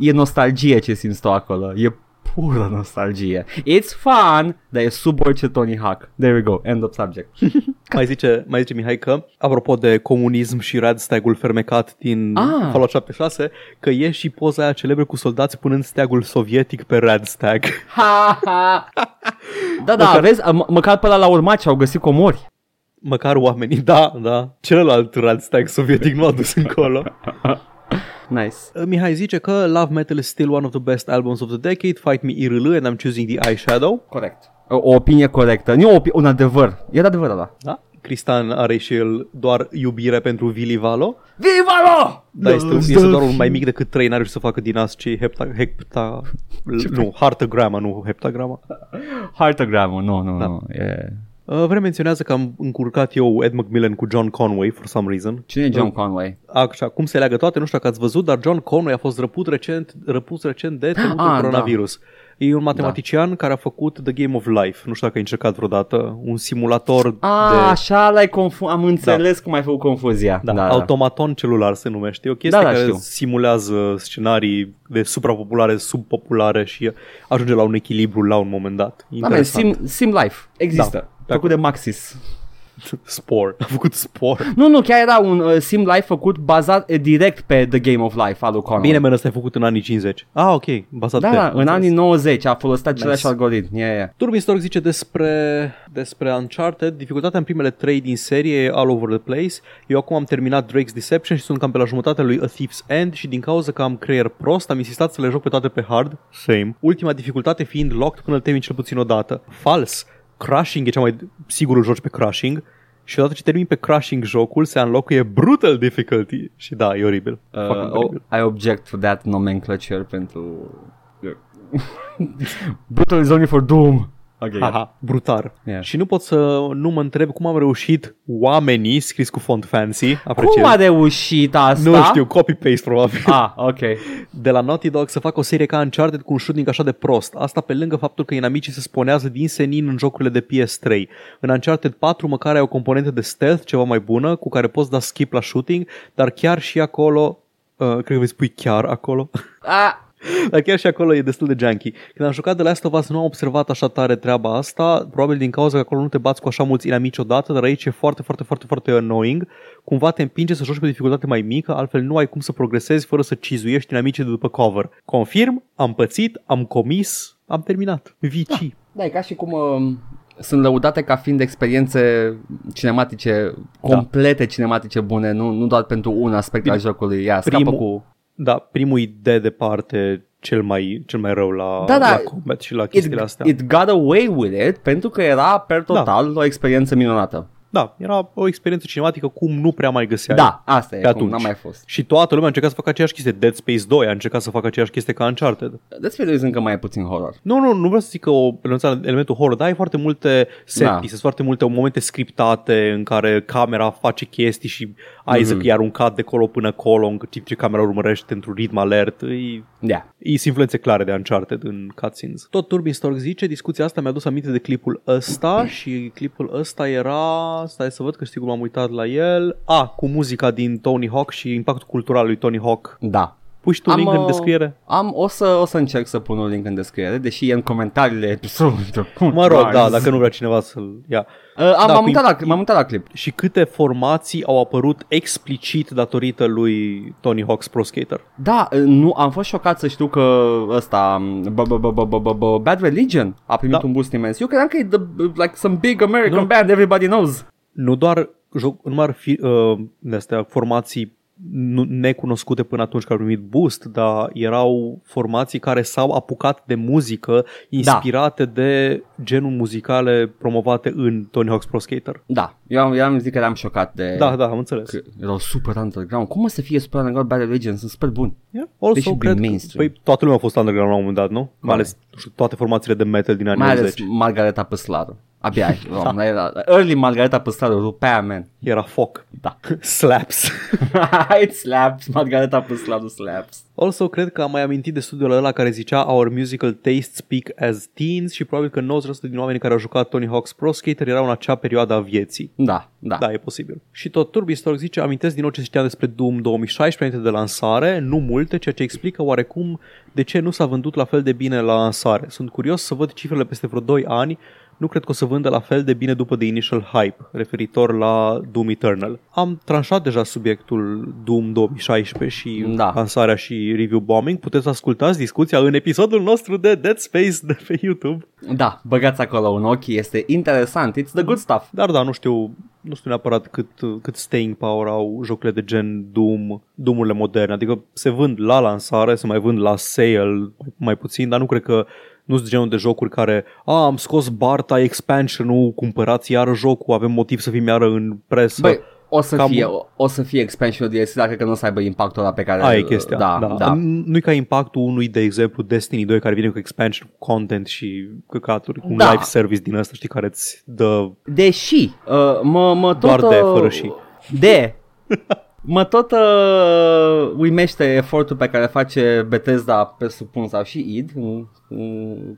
e nostalgie ce simți tu acolo. E pură nostalgie. It's fun, dar e sub orice Tony Hawk. There we go, end of subject. (laughs) Mai zice, mai zice Mihai că, apropo de comunism și radstag-ul fermecat din Ah. Fallout 76, că e și poza aia celebră cu soldați punând steagul sovietic pe radstag. Ha, ha. Da, da, Măcar- vezi, m- măcar pe ăla la urmat și au găsit comori. Măcar oamenii, da, da. Celălalt radstag sovietic nu a dus încolo. (laughs) Nice. Uh, Mihai zice că Love Metal is still one of the best albums of the decade, Fight Me IRL and I'm choosing the eyeshadow. Corect. O, o opinie corectă. Nu o opi- un adevăr. E adevăr ăla. Da? Cristian are și el doar iubire pentru Vili Valo, Viva dar este, este doar un mai mic decât 3, n-are să facă din asta ce hepta, hepta, nu, hartograma, nu heptagrama. Heartogramul, nu, nu, Da. nu. E... Uh, Vreme menționează că am încurcat eu Ed McMillan cu John Conway for some reason. Cine e John Conway? Așa, cum se leagă toate, nu știu dacă ați văzut, dar John Conway a fost răput recent, răpus recent de (gasps) temutul Ah, coronavirus. E un matematician care a făcut The Game of Life. Nu știu dacă ai încercat vreodată. Un simulator A, de... așa l-ai confu- am înțeles cum ai făcut confuzia. Da, da, automaton celular se numește. E o chestie Da, da, care știu. simulează scenarii de suprapopulare, subpopulare și ajunge la un echilibru la un moment dat. Da, man, Interesant. sim, sim Life. Există. Da, făcut de Maxis. Spore. A făcut Spore. Nu, nu, chiar era un uh, sim life făcut bazat uh, direct pe The Game of Life al lui Conway. Bine, mă, ăsta e făcut în anii 50. Ah, ok. Bazat Da, pe. da, în anii 90 a folosit același Nice. algoritm. Yeah, yeah. Turbin Stork zice despre, despre Uncharted, dificultatea în primele trei din serie e all over the place. Eu acum am terminat Drake's Deception și sunt cam pe la jumătatea lui A Thief's End și din cauza că am creier prost, am insistat să le joc pe toate pe hard. Same. Ultima dificultate fiind locked până îl termin cel puțin o dată. Fals. Crushing e cea mai sigurul joci pe Crushing. Și odată ce termin pe Crushing jocul, se înlocuie Brutal Difficulty. Și da, e oribil. Uh, Fucking oh, oribil. I object for that nomenclature pentru... (laughs) Brutal is only for Doom. Ok, gata. Haha, brutar. Yeah. Și nu pot să nu mă întreb cum am reușit oamenii, scris cu font fancy, apreciez. Cum a reușit asta? Nu știu, copy-paste probabil. Ah, ok. De la Naughty Dog să facă o serie ca Uncharted cu un shooting așa de prost. Asta pe lângă faptul că inamicii se sponează din senin în jocurile de PS3. În Uncharted 4 măcar ai o componentă de stealth ceva mai bună, cu care poți da skip la shooting, dar chiar și acolo... Uh, cred că vei spui chiar acolo. Ah, Dar chiar și acolo e destul de junky. Când am jucat de Last of Us nu am observat așa tare treaba asta, probabil din cauza că acolo nu te bați cu așa mulți inamici odată, dar aici e foarte, foarte, foarte, foarte annoying. Cumva te împinge să joci pe dificultate mai mică, altfel nu ai cum să progresezi fără să cizuiești inamicii de după cover. Confirm, am pățit, am comis, am terminat. Vici. Da, e ca și cum uh, sunt lăudate ca fiind experiențe cinematice, complete cinematice bune, nu, nu doar pentru un aspect al jocului. Ia, scapă Primul, cu... da, primul e de departe cel mai, cel mai rău la, Da, da. la combat și la chestiile It, astea. it got away with it pentru că era per total o experiență minunată. Da, era o experiență cinematică cum nu prea mai găseai. Da, asta e, Pe cum atunci. n-a mai fost. Și toată lumea a încercat să facă aceeași chestie. Dead Space 2 a încercat să facă aceeași chestie ca Uncharted. Dead Space 2 sunt încă mai puțin horror. Nu, nu, nu vreau să zic că o renunța la elementul horror, dar ai foarte multe set Da. pieces, foarte multe momente scriptate în care camera face chestii și Isaac Mhm. e aruncat de colo până colo în timp ce camera urmărește într-un ritm alert. E, Yeah. E influențe clare de Uncharted în cutscenes. Tot Turbin Stork zice, discuția asta mi-a adus aminte de clipul ăsta și clipul ăsta era, stai să văd că știu cum am uitat la el, a, cu muzica din Tony Hawk și impactul cultural lui Tony Hawk Da. Pui și tu Am, link în uh, descriere? Am, o, să, o să încerc să pun un link în descriere, deși e în comentariile episodului. (laughs) Mă rog, da, dacă nu vrea cineva să-l ia. Uh, am, Da, m-am, cu uitat la, m-am uitat la clip. Și câte formații au apărut explicit datorită lui Tony Hawk's Pro Skater? Da, uh, nu, am fost șocat să știu că ăsta, b- b- b- b- b- b- Bad Religion a primit Da. un boost imens. Eu credeam că e the, like some big American Nu. band everybody knows. Nu doar joc, nu ar fi uh, de astea formații nu, necunoscute până atunci că au primit boost, dar erau formații care s-au apucat de muzică inspirate de genul muzicale promovate în Tony Hawk's Pro Skater. Da, eu am, eu am zis că eram șocat de... Da, da, am înțeles. Că erau super underground. Cum o să fie super underground Bad Religion? Sunt super buni. Yeah. They Also, should be cred că, mainstream. păi, toată lumea a fost underground la un moment dat, nu? Mai Corect. ales nu știu, toate formațiile de metal din anii Mai ales 80. Margareta Păslaru. Abia ai. (laughs) da. era, early Margareta Păslaru, rupea, man. Era foc. Da. (laughs) Slaps. (laughs) It slaps. Margareta Păslaru slaps. Also, cred că am mai amintit de studiul ăla care zicea Our musical tastes peak as teens și probabil că 90% din oamenii care au jucat Tony Hawk's Pro Skater erau în acea perioadă a vieții. Da, da. Da, e posibil. Și tot Turbistork zice, amintesc din nou ce știam despre Doom 2016 înainte de lansare, nu multe, ceea ce explică oarecum de ce nu s-a vândut la fel de bine la lansare. Sunt curios să văd cifrele peste vreo 2 ani, nu cred că o să vândă la fel de bine după The Initial Hype, referitor la Doom Eternal. Am tranșat deja subiectul Doom 2016 și Da. lansarea și review bombing. Puteți să ascultați discuția în episodul nostru de Dead Space de pe YouTube. Da, băgați acolo un ochi, este interesant. It's the good stuff. Dar da, nu știu, nu știu neapărat cât, cât staying power au jocurile de gen Doom, Doom-urile moderne. Adică se vând la lansare, se mai vând la sale mai puțin, dar nu cred că nu sunt genul de jocuri care a, am scos Barta expansion-ul, cumpărați iară jocul, avem motiv să fim iară în presă. Băi, o să, Cam- fie, o, o să fie expansion DLC, dacă că nu o să aibă impactul ăla pe care... Aia e chestia. Da, da. da. Nu e ca impactul unui, de exemplu, Destiny 2 care vine cu expansion, cu content și căcaturi, cu un Da. live service din ăsta, știi, care îți dă Deși, uh, mă, mă tot... Doar de, uh, fără și. De. Mă tot uh, uimește efortul pe care face Bethesda, presupun, sau și id, mm, mm,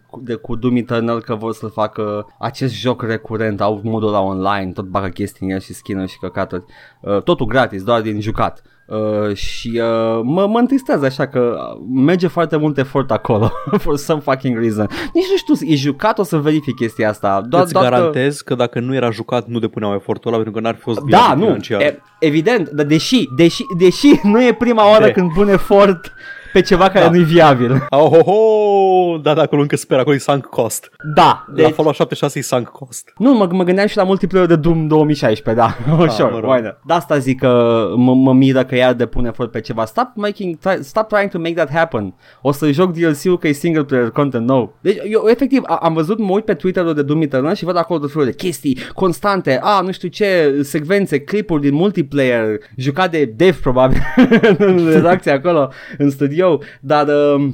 cu- de, cu Doom Eternal, că vor să facă acest joc recurent, au modul la online, tot bagă chestii în el și skin și căcaturi. Uh, totul gratis, doar din jucat. Uh, și uh, mă, mă întristează așa că merge foarte mult efort acolo (laughs) for some fucking reason. Nici nu știu, e jucat, o să verific chestia asta. Doar, Îți doar că- garantez că... dacă nu era jucat, nu depuneau efortul ăla, pentru că n-ar fi fost da, viabil nu, financiar. e, evident, dar deși, deși, deși (laughs) nu e prima oară De. când pun efort pe ceva care Da. nu e viabil. (laughs) Oh, ho, ho! Da, da, acolo încă sper, acolo e sunk cost. Da, Deci... La deci, Fallout 76 e sunk cost. nu, mă, mă gândeam și la multiplayer de Doom 2016, da, (laughs) oh, sure, mă rog. why not? De asta zic că mă, mă miră că iar depun efort pe ceva. Stop making, try, stop trying to make that happen. O să joc DLC-ul că e single player content nou. Deci eu efectiv a, am văzut, mă uit pe Twitter-ul de Doom Eternal și văd acolo tot felul de chestii constante, a, nu știu ce, secvențe, clipuri din multiplayer, jucat de dev probabil (laughs) în redacție acolo, în studio, dar uh,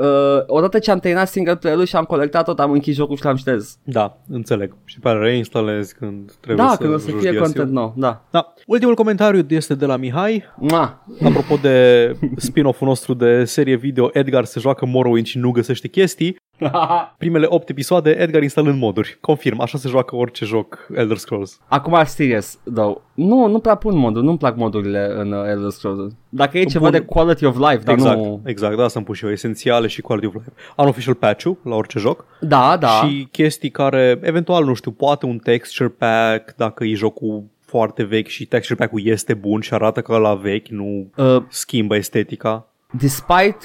uh, odată ce am terminat single player-ul și am colectat tot, am închis jocul și l-am șters. Da, înțeleg. Și pe care reinstalezi când trebuie Da, să când o să joci fie DLC-ul. content nou, da. Da. Ultimul comentariu este de la Mihai. Mua. Apropo de spin-off-ul nostru de serie video, Edgar se joacă Morrowind și nu găsește chestii. (laughs) Primele 8 episoade, Edgar instalând moduri. Confirm, așa se joacă orice joc Elder Scrolls. Acum, serious, though. Nu, nu prea pun moduri, nu-mi plac modurile în uh, Elder Scrolls. Dacă e ceva Bun. de quality of life, dar exact, nu... exact, da, să-mi pun și eu, esențiale și quality of life. Unofficial patch-ul la orice joc. Da, da. și chestii care, eventual, nu știu, poate un texture pack, dacă e jocul foarte vechi și texture pack-ul este bun și arată ca la vechi, nu Uh, schimbă estetica. despite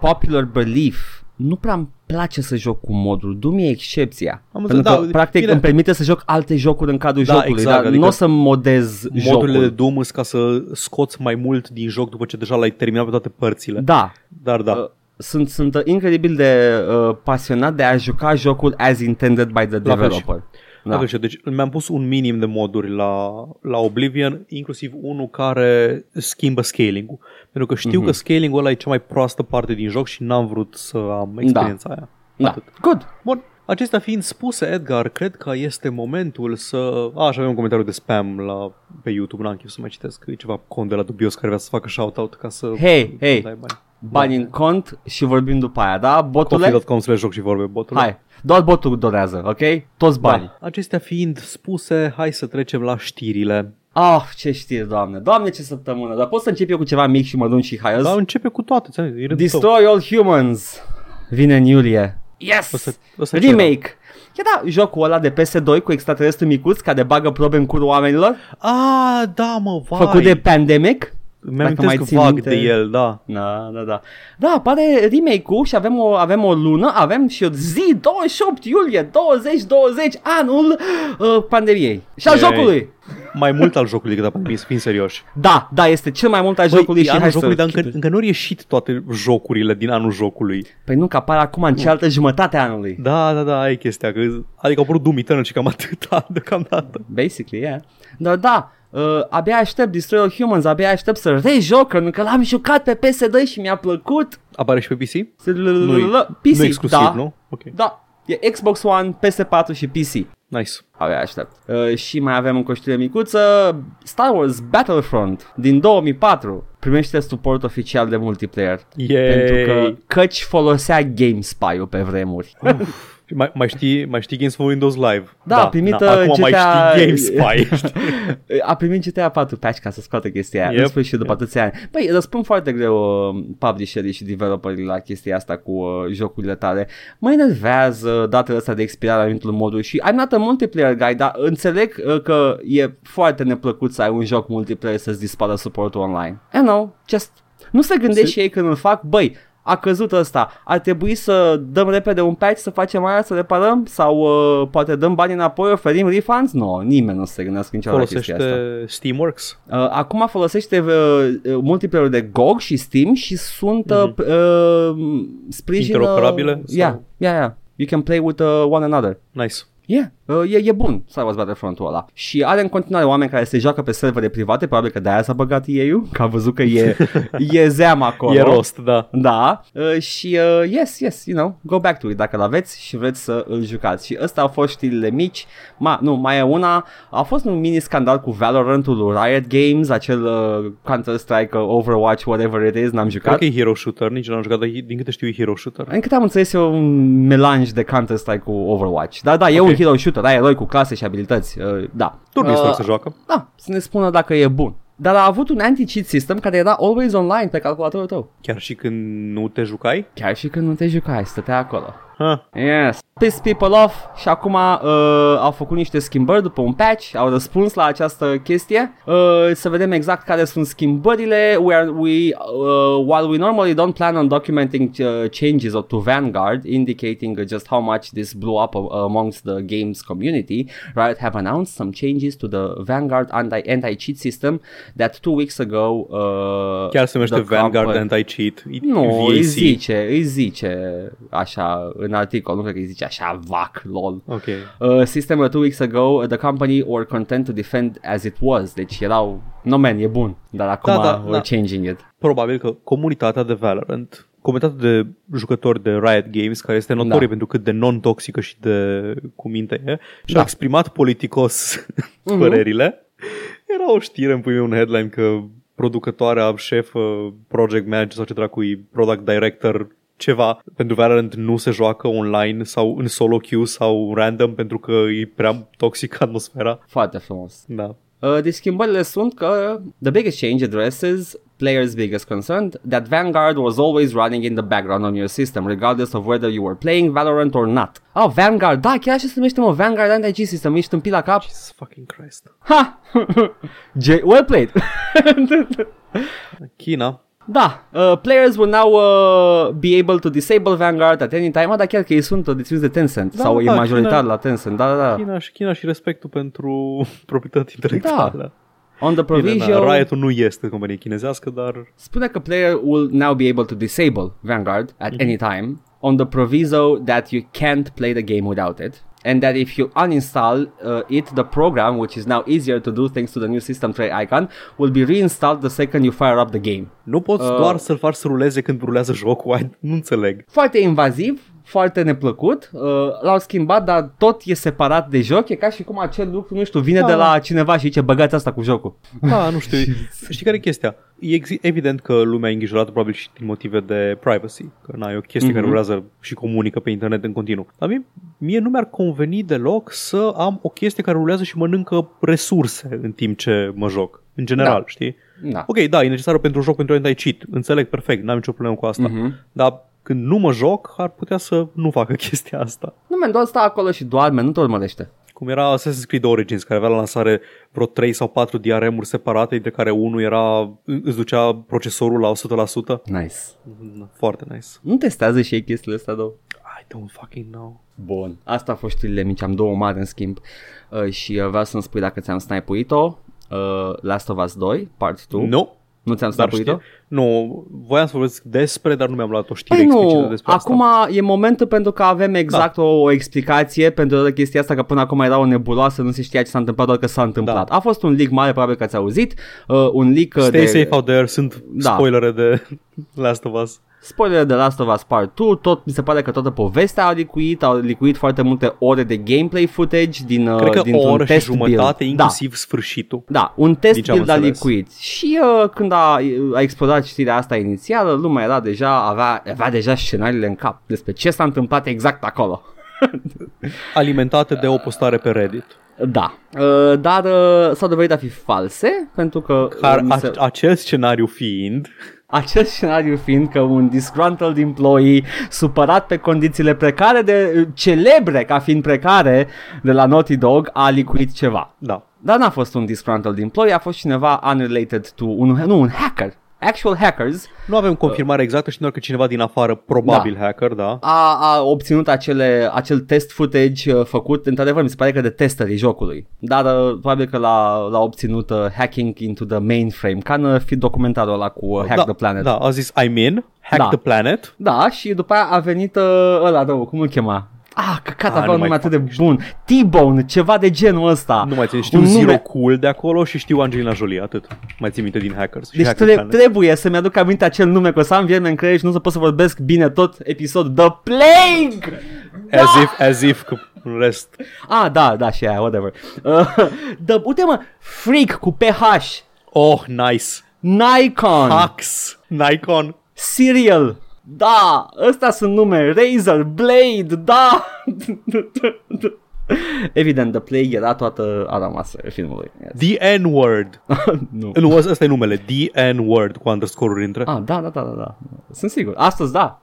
popular belief, nu prea îmi place să joc cu modul. Doom e excepția. Am Pentru înțeles, că, da, practic, bine. îmi permite să joc alte jocuri în cadrul Da, jocului, exact, dar adică nu o să modez Modurile de jocul. Doom sunt ca să scoți mai mult din joc după ce deja l-ai terminat pe toate părțile. Da, Dar da, Uh, sunt, sunt uh, incredibil de uh, pasionat de a juca jocul as intended by the La fel developer. Da. Deci, deci mi-am pus un minim de moduri la, la Oblivion, inclusiv unul care schimbă scaling-ul. Pentru că știu Mhm. că scaling-ul ăla e cea mai proastă parte din joc și n-am vrut să am experiența aia. Da. Atât. Good. Bun, acestea fiind spuse, Edgar, cred că este momentul să... A, și avem un comentariu de spam la, pe YouTube, n-am chef să mai citesc, e ceva cont de la dubios care vrea să facă shoutout ca să... Hey, hey. dai bani. Bani în cont și vorbim după aia, da? Botule? Coffee.com slash joc și vorbe botul. Hai, doar botul dorează, ok? Toți banii. Da. Acestea fiind spuse, hai să trecem la știrile Ah, ce știri, doamne. Doamne, ce săptămână. Dar pot să încep eu cu ceva mic și mă duc și haios? Dar începe cu toate. ți-am zis, e rândul tău. Destroy All Humans. Vine în iulie. Yes! O să- o să ce Remake. Ja, da, jocul ăla de PS2 cu extraterestri micuți care bagă probe în curul oamenilor, Ah, da, mă, vai. făcut de Pandemic. Mi-am dacă mai amintesc ții vag minte. de el, da. Da, da, da. Da, apare remake-ul și avem o, avem o lună, avem și o zi, 28 iulie 2020, anul uh, pandemiei. Și al Yay. jocului. Mai mult al jocului decât a pandemiei, să fim serioși. Da, da, este cel mai mult al Băi, jocului e și anul hai jocului, să... dar încă, încă nu au ieșit toate jocurile din anul jocului. Păi nu, că apar acum în cealaltă jumătate a anului. Da, da, da, ai chestia. Că, adică au apărut Doom Eternal și cam atâta (laughs) deocamdată. Basically, yeah. Dar da, uh, abia aștept Destroy All Humans, abia aștept să rejoc, pentru că l-am jucat pe PS2 și mi-a plăcut. Apare și pe PC? Nu Nu e exclusiv, da, nu? Ok, Da, e Xbox One, PS4 și PC. nice. Abia aștept. Uh, și mai avem încă o știre micuță. Star Wars Battlefront din 2004 primește suport oficial de multiplayer. Yay! Pentru că căci folosea GameSpy-ul pe vremuri. Și mai, mai, știi, mai știi Games for Windows Live? Da, a primit, da. Acum uh, mai GTA știi GameSpy. (laughs) A primit GTA 4 patch ca să scoată chestia aia, Yep, în sfârșit după atâția ani. Păi, răspund foarte greu uh, publisherii și developerii la chestia asta cu uh, jocurile tale. Mă enervează datele astea de expirare a anumitor moduri și I'm not a multiplayer guy, dar înțeleg uh, că e foarte neplăcut să ai un joc multiplayer să-ți dispară suportul online. I know, just... Nu se gândesc Se- și ei când îl fac, băi, a căzut ăsta, ar trebui să dăm repede un patch să facem aia, să reparăm sau uh, poate dăm bani înapoi, oferim refunds? Nu, no, nimeni nu se gândească niciodată la chestia asta. Folosește Steamworks? Uh, acum folosește uh, uh, multiplayer de GOG și Steam și sunt uh, Mhm. uh, sprijină... Interoperabile sau- Yeah, yeah, yeah. You can play with uh, one another. Nice. Yeah, uh, e, e bun Star Wars Battlefront-ul ăla Și are în continuare oameni care se joacă pe servere private Probabil că de-aia s-a băgat ei Că a văzut că e, (laughs) e zeam acolo E rost, da. da, uh, și uh, yes, yes, you know, go back to it dacă l-aveți și vreți să îl jucați. Și ăsta au fost știrile mici. Ma, nu, mai e una, a fost un mini scandal cu Valorant-ul lui Riot Games, acel uh, Counter-Strike, uh, Overwatch, whatever it is, n-am Cred jucat. că e Hero Shooter, nici n-am jucat, dar e- din câte știu e Hero Shooter. În câte am înțeles e un melanj de Counter-Strike cu Overwatch. Da, da, e Ok. un hero shooter, ai eroi cu clase și abilități, uh, da. Turnistor Uh, se joacă. Da, să ne spună dacă e bun. Dar a avut un anti-cheat system care era always online pe calculatorul tău. Chiar și când nu te jucai? Chiar și când nu te jucai, stătea acolo. Ha. Yes. Piss people off și acum uh, au făcut niște schimbări după un patch, au răspuns la această chestie. Uh, să vedem exact care sunt schimbările. We are, we, uh, while we normally don't plan on documenting uh, changes to Vanguard, indicating uh, just how much this blew up uh, amongst the games community, Riot have announced some changes to the Vanguard anti- anti-cheat system that two weeks ago uh, Chiar se numește the Vanguard company- Anti-Cheat. E nu, îi VAC. zice, îi zice așa în articol, nu cred că îi zice așa vac, lol. Ok. Uh, system two weeks ago, the company were content to defend as it was. Deci erau, no man, e bun, dar acum Da, da, we're da. changing it. Probabil că comunitatea de Valorant, comunitatea de jucători de Riot Games, care este notorie Da. pentru cât de non-toxică și de cu minte e, și-a Da. exprimat politicos Mhm. (laughs) părerile. Era o știre în primul un headline că producătoarea, șef, project manager sau ce dracu e, product director, ceva pentru Valorant nu se joacă online sau în solo queue sau random pentru că e prea toxică atmosfera. Foarte frumos. Da. Uh, deci schimbările sunt că the biggest change addresses players' biggest concern that Vanguard was always running in the background on your system, regardless of whether you were playing Valorant or not. Oh, Vanguard, da, chiar așa se numește, mă, Vanguard Anti-Cheat System, ești tâmpit la cap? Jesus fucking Christ. Ha! (laughs) J- well played! China. Da, uh, players will now uh, be able to disable Vanguard at any time, Ah, dar chiar că ei sunt uh, deținuți de Tencent Da, sau e da, majoritar China- la Tencent, da, da, da. China și China și respectul pentru (laughs) proprietate intelectuală. On the Bine, provision, da, Riot-ul nu este companie chinezească, dar spune că player will now be able to disable Vanguard at any time on the proviso that you can't play the game without it. And that if you uninstall uh, it, the program, which is now easier to do thanks to the new system tray icon, will be reinstalled the second you fire up the game. nu poți Uh. doar să-l faci să ruleze când rulează jocul, ai- nu înțeleg. Foarte invaziv, foarte neplăcut, uh, l-au schimbat, dar tot e separat de joc, e ca și cum acel lucru, nu știu, vine Da. de la cineva și zice băgați asta cu jocul. Da, nu știu. (laughs) Știi care e chestia? e ex- evident că lumea e îngrijorată probabil și din motive de privacy, că n-ai o chestie Mhm. care rulează și comunică pe internet în continuu. Dar mie, mie nu mi-ar conveni deloc să am o chestie care rulează și mănâncă resurse în timp ce mă joc. În general, Da. știi? Da. Ok, da, e necesară pentru un joc pentru anti-cheat. Înțeleg perfect, n-am nicio problemă cu asta. Mhm. Dar când nu mă joc, ar putea să nu facă (laughs) chestia asta. Nu, man, doar stă acolo și doarme, nu te urmărește. Cum era Assassin's Creed Origins, care avea la lansare vreo 3 sau 4 DRM-uri separate, dintre care unul era, îți ducea procesorul la 100%. Nice. Foarte nice. Nu testează și ei chestiile astea, două? I don't fucking know. Bun. Asta a fost știrile mici, am două mari în schimb. Uh, și uh, vreau să-mi spui dacă ți-am snipuit-o. Uh, Last of Us 2, Part 2. Nu. Nu ți-am Dar snipuit-o? știi, nu, voiam să vorbesc despre, dar nu mi-am luat o știre Păi explicită nu, despre acum asta. e momentul pentru că avem exact o, o explicație pentru toată chestia asta, că până acum era o nebuloasă, nu se știa ce s-a întâmplat, doar că s-a întâmplat. Da. A fost un leak mare, probabil că ați auzit, uh, un leak uh, Stay de... safe out there, sunt Da. spoilere de (laughs) Last of Us. Spoiler de Last of Us Part 2, tot, mi se pare că toată povestea a licuit, au licuit foarte multe ore de gameplay footage din, uh, Cred că dintr-un o oră și test jumătate, build. inclusiv sfârșitul. Da, da, un test Din ce am build a înțeles. licuit. Și uh, când a, a explodat știrea asta inițială, lumea era deja, avea, avea deja scenariile în cap despre ce s-a întâmplat exact acolo. (laughs) Alimentate de o postare pe Reddit. Da, uh, dar uh, s-au dovedit a fi false, pentru că uh, Car, mi a, se- acel scenariu fiind, acest scenariu fiind că un disgruntled employee supărat pe condițiile precare de celebre ca fiind precare de la Naughty Dog a licuit ceva. da, Dar n-a fost un disgruntled employee, a fost cineva unrelated to un, nu, un hacker. Actual hackers nu avem confirmare exactă și doar că cineva din afară, probabil hacker, da, a, a obținut acele, acel test footage uh, făcut, într-adevăr mi se pare că de testerii jocului, dar uh, probabil că l-a, l-a obținut uh, hacking into the mainframe, ca în uh, fi documentarul ăla cu uh, Hack da, the Planet. Da, a zis I'm in, hack Da. the planet. Da, și după aia a venit uh, ăla rău, cum îl chema? Ah, căcat, Ah, avea nu un mai nume atât de fac bun. T-Bone, ceva de genul ăsta. Nu mai țin, știu Un Zero nume- Cool de acolo și știu Angelina Jolie, atât. Mai țin minte din Hackers. și Deci Hack the tre- Planet. trebuie să-mi aduc aminte acel nume, că o să am vierme în creier și nu o să pot să vorbesc bine tot episodul. The Plague! As if, as if, că în rest. Ah, da, da, și aia, whatever. Uh, (laughs) the, uite mă, Freak cu PH, Oh, nice. Nikon, Hux. Nikon. Serial, da, ăstea sunt nume, Razer, Blade, da. Evident, The Plague era toată a rămasă filmului. Yes. The N-word. (laughs) nu. Nu, ăsta e numele. The N-word cu underscore-uri între. Ah, da, da, da, da, da. Sunt sigur. Astăzi, da.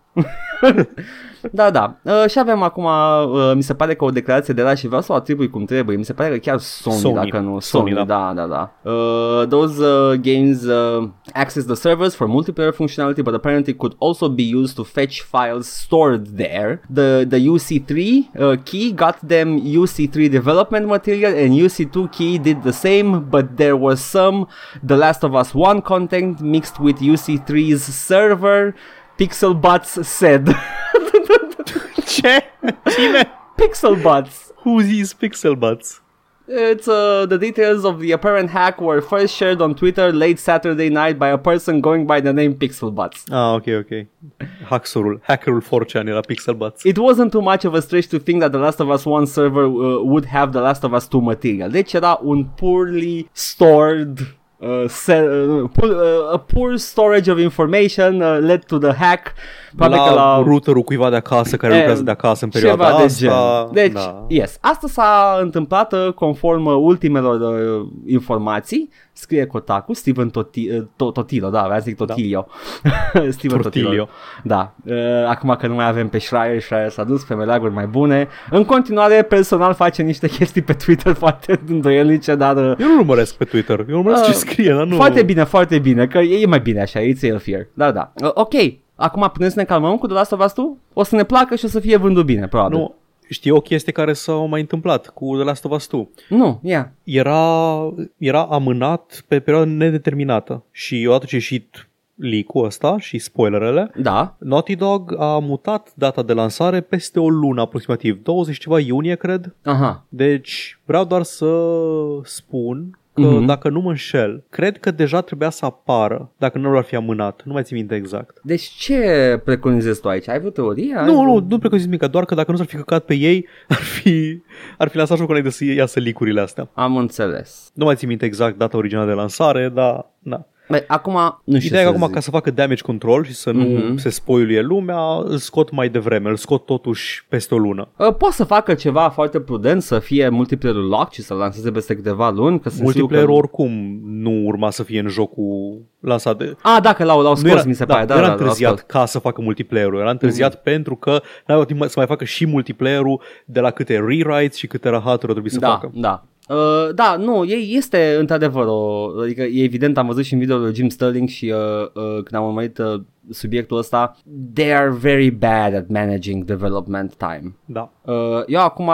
Da, da. Uh, și avem acum, uh, mi se pare că o declarație de la și vreau să o atribui cum trebuie. Mi se pare că chiar Sony, Sony. dacă nu. Sony, Sony, da. da, da, da. Uh, those uh, games uh, access the servers for multiplayer functionality, but apparently could also be used to fetch files stored there. The the UC3 uh, key got them UC3 development material, and UC2 key did the same, but there was some The Last of Us 1 content mixed with UC3's server. Pixelbots said. Ce? Cine? Pixelbots. Who's these pixel butts? It's uh, the details of the apparent hack were first shared on Twitter late Saturday night by a person going by the name Pixelbots. Ah, ok, ok. Hackserul, hackerul 4chan era pixel butts. It wasn't too much of a stretch to think that The Last of Us 1 server uh, would have The Last of Us 2 material. Deci era un poorly stored uh, se- uh, poor, uh, a poor storage of information uh, led to the hack. Probabil că la, la routerul cuiva de acasă care E, lucrează de acasă în perioada ceva de asta. gen. Deci, da. yes, asta s-a întâmplat uh, conform uh, ultimelor uh, informații. Scrie Kotaku, Steven Toti, uh, to, Totilo, da, vreau să zic Totilio. (laughs) Steven Totilo. Tortilio. Da, uh, acum că nu mai avem pe Schreier, Schreier s-a dus pe meleaguri mai bune. În continuare, personal face niște chestii pe Twitter (laughs) foarte îndoielnice, dar... Uh, Eu nu urmăresc pe Twitter, eu urmăresc Uh, ce scrie, dar nu... Foarte bine, foarte bine, că e mai bine așa, it's healthier. Da, da. Uh, ok, acum putem să ne calmăm cu The Last of Us 2? O să ne placă și o să fie vândut bine, probabil. Nu, știi o chestie care s-a mai întâmplat cu The Last of Us 2. Nu, ia. Era, era amânat pe perioadă nedeterminată și odată ce a ieșit leak-ul ăsta și spoilerele, Da. Naughty Dog a mutat data de lansare peste o lună aproximativ, 20 ceva iunie cred. Aha. Deci vreau doar să spun că Mhm. dacă nu mă înșel, cred că deja trebuia să apară dacă nu ar fi amânat. Nu mai țin minte exact. Deci ce preconizezi tu aici? Ai vreo teorie? Ai Nu, vreo- nu, nu preconizez nimic, doar că dacă nu s-ar fi căcat pe ei, ar fi, ar fi lansat jocul înainte să iasă licurile astea. Am înțeles. Nu mai țin minte exact data originală de lansare, dar na. Bă, acum, nu știu Ideea e să că acum zic. ca să facă damage control și să nu Mhm. se spoiluie lumea, îl scot mai devreme, îl scot totuși peste o lună. Uh, Poate să facă ceva foarte prudent, să fie multiplayer lock și să lanseze peste câteva luni. Că sunt Multiplayer sigur că... oricum nu urma să fie în jocul lansat de... A, dacă l-au, l-au scos, mi se da, pare. Da, nu era da, l-au întârziat scos. ca să facă multiplayer-ul, era întârziat Mhm. pentru că n-aveau timp să mai facă și multiplayer-ul de la câte rewrites și câte rahaturi trebuie să da, facă. Da, Uh, da, nu, ei este într-adevăr o, adică e evident, am văzut și în video lui Jim Sterling și uh, uh, când am urmărit uh, subiectul ăsta, they are very bad at managing development time. Da. Uh, eu acum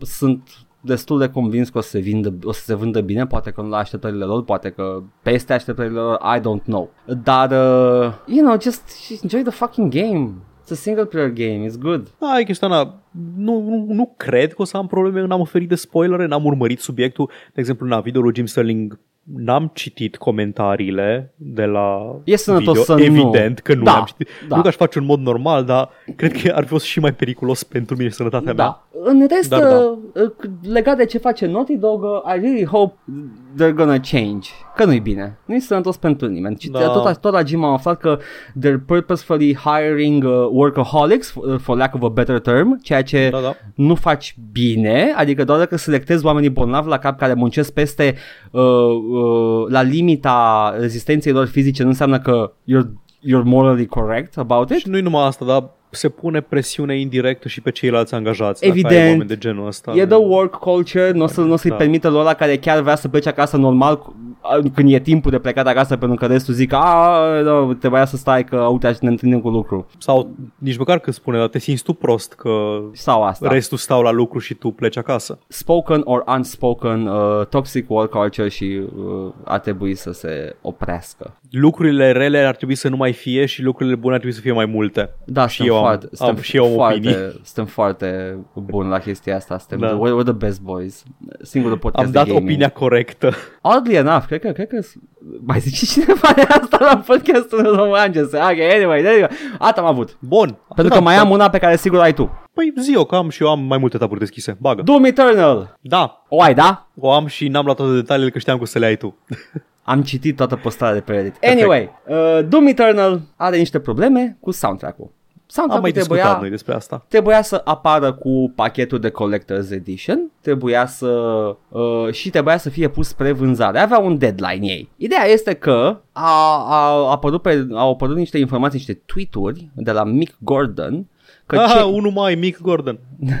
sunt destul de convins că o să se, vindă, o să se vândă bine, poate că nu la așteptările lor, poate că peste așteptările lor, I don't know. Dar, uh, you know, just, just enjoy the fucking game. It's a single player game, it's good. Da, e chestia na, nu, nu, nu cred că o să am probleme, n-am oferit de spoilere, n-am urmărit subiectul. De exemplu, na, video lui Jim Sterling n-am citit comentariile de la E sănătos video. să nu. Evident că nu Da, le-am citit. da. Nu că aș face în mod normal, dar cred că ar fi fost și mai periculos pentru mine și sănătatea mea. Da. În rest, Dar da. uh, uh, legat de ce face Naughty Dog, uh, I really hope they're gonna change. Că nu-i bine. Nu-i sănătos pentru nimeni. Și Da. tot, tot la Jim am aflat că they're purposefully hiring uh, workaholics, for, for lack of a better term, ceea ce Da, da. nu faci bine, adică doar dacă selectezi oamenii bolnavi la cap care muncesc peste uh, uh, la limita rezistenței lor fizice, nu înseamnă că you're, you're morally correct about it. Și nu-i numai asta, dar se pune presiune indirectă și pe ceilalți angajați. dacă Evident. ai oameni de genul ăsta. E the work culture, nu o, să, nu o să-i Da. permită lor ăla care chiar vrea să plece acasă normal cu- a- când e timpul de plecat acasă pentru că restul zic a, nu, trebuia să stai că uite ne întâlnim cu lucru Sau nici măcar când spune, dar te simți tu prost că sau asta. restul stau la lucru și tu pleci acasă. Spoken or unspoken uh, toxic work culture și uh, ar trebui să se oprească. Lucrurile rele ar trebui să nu mai fie și lucrurile bune ar trebui să fie mai multe. Da, și suntem eu am, foarte, am, suntem și eu am foarte, opinii. (laughs) Suntem foarte buni la chestia asta. Suntem Da. the, we're, we're the best boys. Singurul podcast Am de dat gaming. opinia corectă. Oddly enough, cred că, cred că mai zice cineva de asta la podcastul român, ce să ok, anyway, anyway, atât am avut. Bun. Pentru că mai am una pe care sigur ai tu. Păi zi o că am și eu am mai multe taburi deschise. Bagă. Doom Eternal. Da, O ai, da? o am și n-am luat toate detaliile că știam că o să le ai tu. Am citit toată postarea de pe Reddit. Anyway, uh, Doom Eternal are niște probleme cu soundtrack-ul. Am Soundtrack-ul mai trebuia, discutat noi despre asta. trebuia să apară cu pachetul de Collector's Edition, trebuia să uh, și trebuia să fie pus spre vânzare. Avea un deadline ei. Ideea este că a, a apărut pe, au apărut niște informații, niște tweet-uri de la Mick Gordon că Ah, ce, unul mai mic, Gordon. (laughs)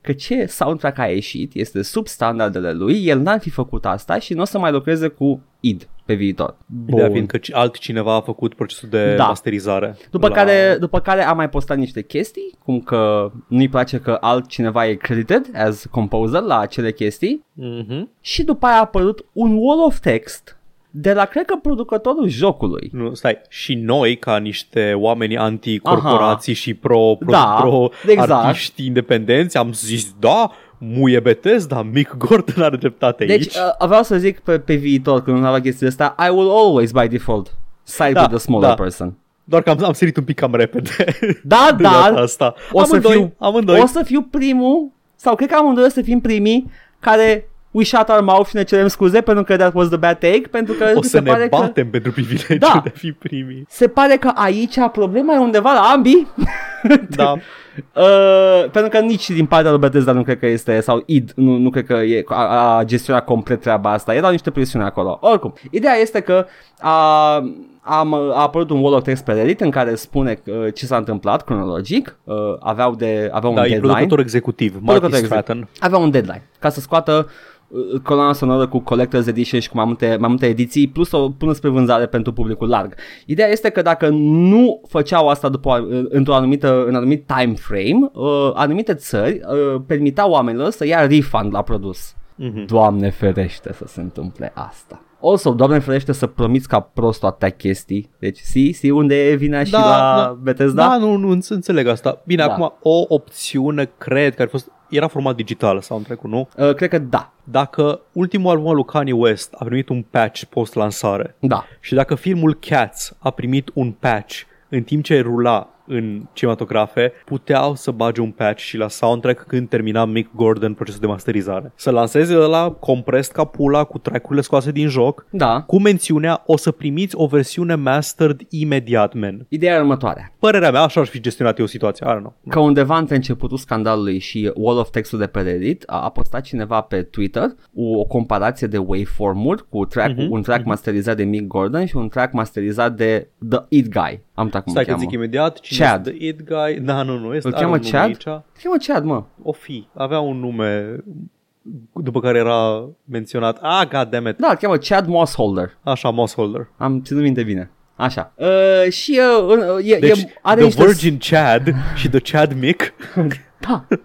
că ce soundtrack a ieșit este sub standardele lui, el n-ar fi făcut asta și nu o să mai lucreze cu id pe viitor. Ideea Bun. fiind că ci- altcineva a făcut procesul de Da. masterizare. După, la... care, după care a mai postat niște chestii, cum că nu-i place că altcineva e credited as composer la acele chestii Mhm. și după aia a apărut un wall of text de la, cred că, producătorul jocului. Nu, stai, și noi ca niște oameni anticorporații și pro, pro, Da, pro exact. artiști independenți am zis da, muie Bethesda, Mick Gordon are dreptate Deci, aici. uh, vreau să zic pe, pe viitor, când nu avea chestia asta, I will always, by default, side Da, with the smaller da. person. Doar că am, am sărit un pic cam repede. Da, (laughs) de data da, asta. o să, amândoi, fiu, amândoi. o să fiu primul, sau cred că amândoi o să fim primii, care we shut our mouth și ne cerem scuze pentru că that was the bad take, pentru că o mi să se ne pare că... batem pentru privilegiul Da. de a fi primii. Se pare că aici problema e undeva la ambii. (laughs) Da. (laughs) Uh, pentru că nici din partea lui Bethesda nu cred că este, sau id, nu, nu cred că e, a, a gestionat complet treaba asta. Erau niște presiuni acolo. Oricum, ideea este că a, am, a apărut un wall of text pe Reddit în care spune uh, ce s-a întâmplat cronologic. Uh, aveau, de, aveau Da, un e deadline. producător executiv, Marty Producător executiv. Stratton. Avea un deadline ca să scoată uh, coloana sonoră cu Collector's Edition și cu mai multe, mai multe ediții plus o pună spre vânzare pentru publicul larg. Ideea este că dacă nu făceau asta după, uh, într-o anumită, în anumit time frame, uh, anumite țări uh, permiteau oamenilor să ia refund la produs. Mhm. Doamne ferește să se întâmple asta. Also, Doamne ferește să promiți ca prost atâtea chestii. Deci, si, si unde e vina și la Bethesda? Da, nu, nu înțe- înțeleg asta. Bine, Da. acum o opțiune, cred că ar fi fost, era format digital soundtrack-ul, nu? Uh, cred că da. Dacă ultimul album al lui Kanye West a primit un patch post-lansare Da. și dacă filmul Cats a primit un patch în timp ce rula în cinematografe puteau să bage un patch și la soundtrack când termina Mick Gordon procesul de masterizare. Să lanseze la compressed ca pula cu track-urile scoase din joc Da. cu mențiunea o să primiți o versiune mastered imediat, man. Ideea e următoarea. Părerea mea, așa aș fi gestionat eu situația, I don't know. Că undeva între începutul scandalului și Wall of Text-ul de pe Reddit a, a postat cineva pe Twitter o, o comparație de waveform-uri cu track, Mhm, un track masterizat de Mick Gordon și un track masterizat de The It Guy. Am uitat cum Stai îl că cheamă. zic imediat cine Chad. este The It Guy. Da, nu, nu, este Îl are cheamă un nume Chad? Aici. Cheamă Chad, mă. O fi. Avea un nume după care era menționat. Ah, god damn it. Da, îl cheamă Chad Mossholder. Așa, Mossholder. Am ținut minte bine. Așa. Uh, și uh, uh, e, Deci, e, are The niște... Virgin Chad și The Chad Mick. (laughs) Da. Uh,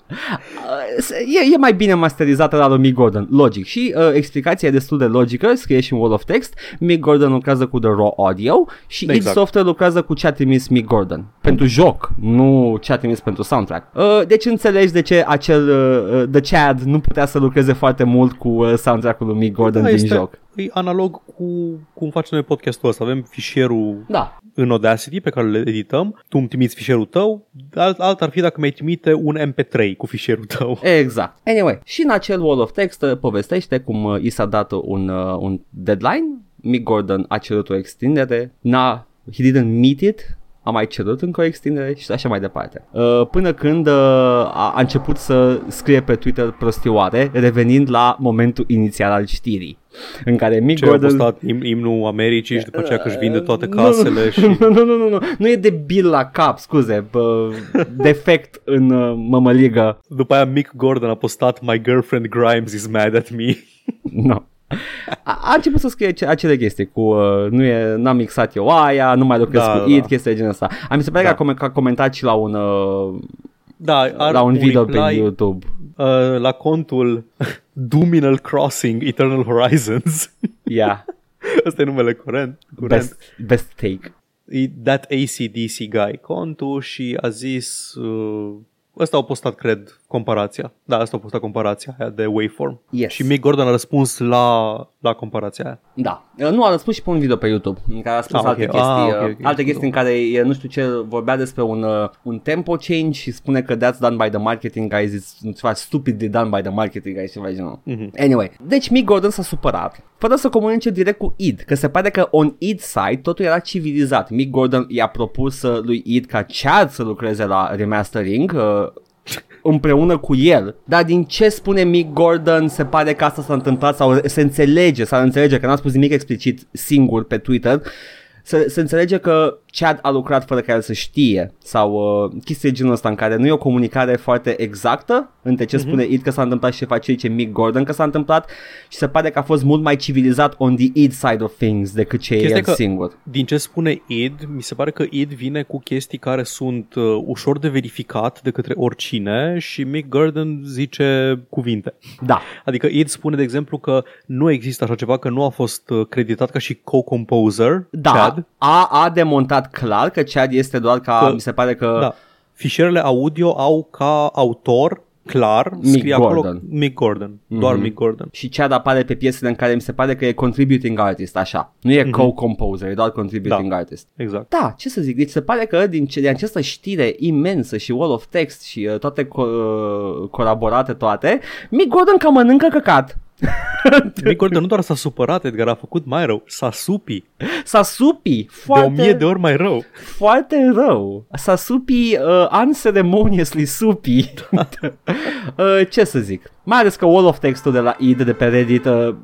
E, e mai bine masterizată la lui Mick Gordon, logic. Și uh, explicația e destul de logică, scrie și în Wall of Text. Mick Gordon lucrează cu The Raw Audio și exact. id Exact. Software lucrează cu ce a trimis Mick Gordon. Pentru joc, nu ce a trimis pentru soundtrack. Uh, deci înțelegi de ce acel uh, uh, The Chad nu putea să lucreze foarte mult cu uh, soundtrack-ul lui Mick Gordon Da, din este, joc. E analog cu cum facem noi podcastul ăsta. Avem fișierul Da, în Audacity pe care le edităm, tu îmi trimiți fișierul tău, alt, alt ar fi dacă mi-ai trimite un MP3 cu fișierul tău. Exact. Anyway, și în acel wall of text uh, povestește cum uh, i s-a dat un, uh, un deadline. Mick Gordon a cerut o extindere, n-a, he didn't meet it, a mai cerut încă o extindere și așa mai departe. Uh, până când uh, a, a început să scrie pe Twitter prostioare, revenind la momentul inițial al știrii. În care Mick Ce a Gordon... postat im- imnul Americii și după aceea că își vinde toate Nu, casele și... Nu, nu, nu, nu, nu, nu e de bil la cap, scuze, bă, (laughs) defect în uh, mămăligă. După aia Mick Gordon a postat My girlfriend Grimes is mad at me. (laughs) No. A, a început să scrie ace- acele chestii cu uh, nu e, n-am mixat eu aia, nu mai lucrez Da, cu da, it, da. chestii de genul ăsta. Am mi se pare Da. că, a, com- că a comentat și la un, uh, Da, are la un video reply, pe YouTube. Uh, la contul (laughs) Dominal Crossing Eternal Horizons. (laughs) Yeah, Asta e numele curent. curent. best, best take. E that ACDC guy contul și a zis... Uh, ăsta au postat, cred, comparația. Da, ăsta au postat comparația aia de waveform. Yes. Și Mick Gordon a răspuns la, la comparația aia. Da. Uh, Nu, a răspuns și pe un video pe YouTube în care a spus Ah, alte ok. chestii, Ah, uh, ok, ok. alte chestii în care e, nu știu ce vorbea despre un, uh, un tempo change și spune că that's done by the marketing guys, it's ceva stupidly done by the marketing guys, ceva de genul. Mhm. Anyway, deci Mick Gordon s-a supărat fără să comunice direct cu id, că se pare că on id side totul era civilizat. Mick Gordon i-a propus uh, lui id ca Chad să lucreze la remastering, uh, împreună cu el. Dar din ce spune Mick Gordon, se pare că asta s-a întâmplat sau se înțelege, s-ar înțelege că n-a spus nimic explicit singur pe Twitter. Se, se înțelege că Chad a lucrat fără ca el să știe sau uh, chestii de genul ăsta în care nu e o comunicare foarte exactă între ce spune id că s-a întâmplat și ce face ce Mick Gordon că s-a întâmplat și se pare că a fost mult mai civilizat on the id side of things decât ce e Chestia el că- singur. Din ce spune id, mi se pare că id vine cu chestii care sunt uh, ușor de verificat de către oricine și Mick Gordon zice cuvinte. Da, Adică id spune, de exemplu, că nu există așa ceva, că nu a fost uh, creditat ca și co-composer, da, Chad. a, a demontat clar că Chad este doar ca, Că- mi se pare că Da. Fișierele audio au ca autor clar, Mick scrie Gordon. acolo Mick Gordon, doar Mhm. Mick Gordon. și Chad apare pe piesele în care mi se pare că e contributing artist, așa. Nu e co-composer, e doar contributing Mhm. Da. artist. Exact. Da, ce să zic, deci se pare că din, ce- din această știre imensă și wall of text și uh, toate co- uh, colaborate toate, Mick Gordon cam mănâncă căcat. (laughs) Mick Gordon nu doar s-a supărat, Edgar, a făcut mai rău. S-a supi. S-a supi De foarte, o mie de ori mai rău. foarte rău. S-a supi uh, unceremoniously supi. (laughs) uh, ce să zic? Mai ales că wall of text-ul de la id de pe Reddit uh,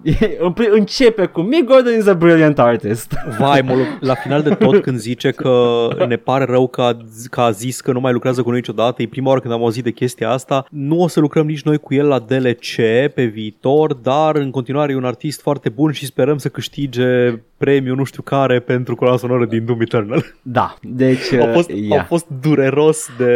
(laughs) începe cu Mick Gordon is a brilliant artist. (laughs) Vai, mă, la final de tot când zice că ne pare rău că a, că a zis că nu mai lucrează cu noi niciodată, e prima oară când am auzit de chestia asta, nu o să lucrăm nici noi cu el la DLC pe viitor, dar în continuare e un artist foarte bun și sperăm să câștige premiul nu știu care pentru coloana sonoră din Doom Eternal. da, deci A uh, fost, yeah. a fost dureros de,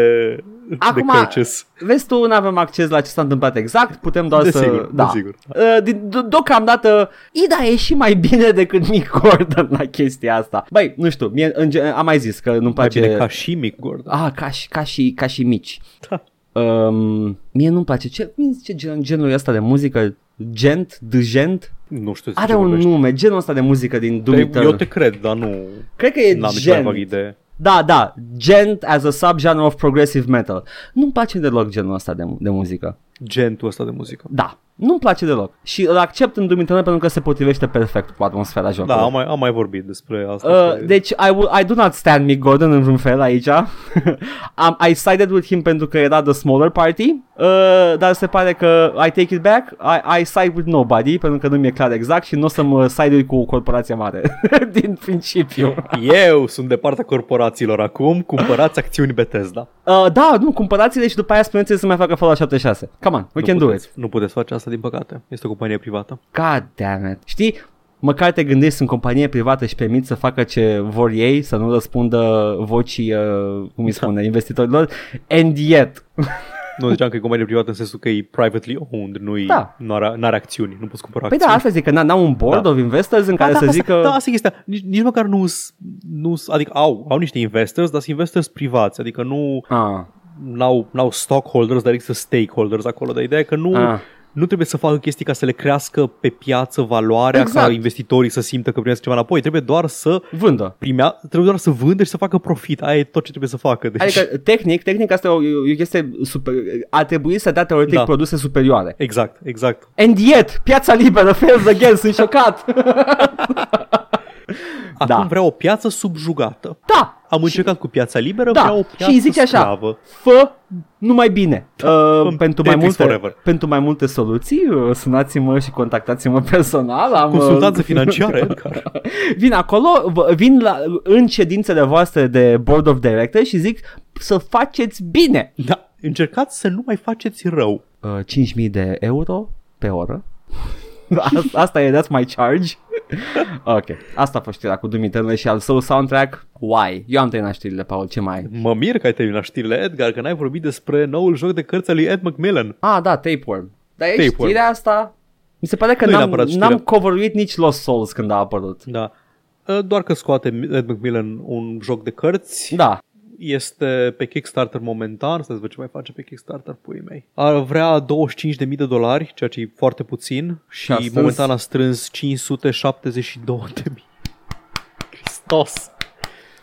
Acum, de Curtis. vezi tu, nu avem acces la ce s-a întâmplat exact, putem doar să... Desigur, da. desigur. Uh, din- do- deocamdată, Ida e și mai bine decât Mick Gordon la chestia asta. Băi, nu știu, mie, în, gen- am mai zis că nu-mi Mai place... bine ca și Mick Gordon. Ah, ca și, ca și, ca și mici. Da. Um, mie nu-mi place. Ce, cum zice gen, genul ăsta de muzică? Gent? De gent? Nu știu Are ce un vorbești. nume, genul ăsta de muzică din Doom Te- Eu Eternal. te cred, dar nu Cred că e n-am nici mai vag gent. idee. Da, da, gent as a subgenre of progressive metal. Nu-mi place deloc genul ăsta de, de muzică. Gentul ăsta de muzică. Da, nu-mi place deloc. Și îl accept în Doom Eternal pentru că se potrivește perfect cu atmosfera jocului. Da, am mai, am mai vorbit despre asta. Uh, deci I, will, I do not stand Mick Gordon în vreun fel aici. (laughs) um, I sided with him pentru că era the smaller party, uh, dar se pare că I take it back. I, I side with nobody pentru că nu mi-e clar exact și nu o să mă side cu o corporație mare (laughs) din principiu. Eu sunt de partea corporațiilor acum, cumpărați acțiuni Bethesda. Uh, da, nu, cumpărați-le și după aia spuneți să mai facă Fallout 76. Come on, we nu can puteți, do it. Nu puteți face asta din păcate. Este o companie privată. God damn it. Știi, măcar te gândești în companie privată și permit să facă ce vor ei, să nu răspundă vocii, uh, cum îi spune, investitorilor, and yet. (laughs) Nu ziceam că e companie privată în sensul că e privately owned, nu Da. nu are, n-are acțiuni, nu poți cumpăra Păi da, acțiuni. asta zic, că n- n-au un board Da. of investors în care da, să da, zică... asta, da, asta e chestia. Nici, nici măcar nu, nu adică au, au niște investors, dar sunt investors privați, adică nu Ah, n-au, n-au stockholders, dar există stakeholders acolo, dar ideea e că nu, Ah. nu trebuie să facă chestii ca să le crească pe piață valoarea, Exact. ca investitorii să simtă că primesc ceva înapoi. Trebuie doar să vândă. primea, trebuie doar să vândă și să facă profit. Aia e tot ce trebuie să facă. Deci, Adică, tehnic, tehnic asta e o, e o chestie super... Ar trebui să dea teoretic Da. produse superioare. Exact, exact. And yet, piața liberă fails again, sunt șocat. (laughs) (laughs) Acum Da. vreau o piață subjugată. da, Am încercat cu piața liberă, da. vreau o piață și îi zice așa, sclavă. fă numai bine. Uh, pentru, mai Tetris multe, forever. pentru mai multe soluții, uh, sunați-mă și contactați-mă personal. Am, uh, Consultanță (laughs) financiară, Edgar. Vin acolo, v- vin la, în ședințele voastre de Board of Directors și zic să faceți bine. Da, încercați să nu mai faceți rău. Uh, 5.000 de euro pe oră. Asta, asta e, that's my charge. ok, asta a fost știrea cu Dumitru și al său soundtrack. Why? Eu am terminat știrile, Paul, ce mai ai? Mă mir că ai terminat știrile, Edgar, că n-ai vorbit despre noul joc de cărți al lui Ed McMillan. Ah, da, Tapeworm. Dar e Tapeworm. știrea asta? Mi se pare că Nu e n-am, neapărat știrea. n-am coveruit nici Lost Souls când a apărut. Da. Doar că scoate Ed McMillan un joc de cărți. Da. Este pe Kickstarter momentan, să văd ce mai face pe Kickstarter, puii mei. Ar vrea 25.000 de dolari, ceea ce e foarte puțin, și Și a strâns- momentan a strâns 572.000. Hristos!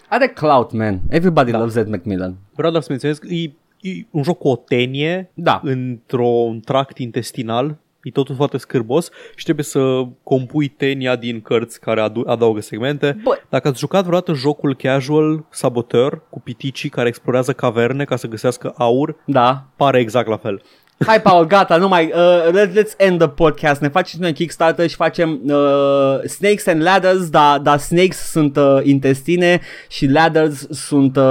Are clout, man. Everybody Da. loves Ed McMillan. Vreau doar să menționez că e, e un joc cu o tenie Da. într-un tract intestinal, e totul foarte scârbos și trebuie să compui tenia din cărți care adu- adaugă segmente. Bă. Dacă ați jucat vreodată jocul casual Saboteur cu piticii care explorează caverne ca să găsească aur, Da. pare exact la fel. Hai, Paul, gata, nu mai... Uh, let, let's end the podcast. Ne facem noi Kickstarter și facem uh, Snakes and Ladders, dar da, snakes sunt uh, intestine și ladders sunt uh,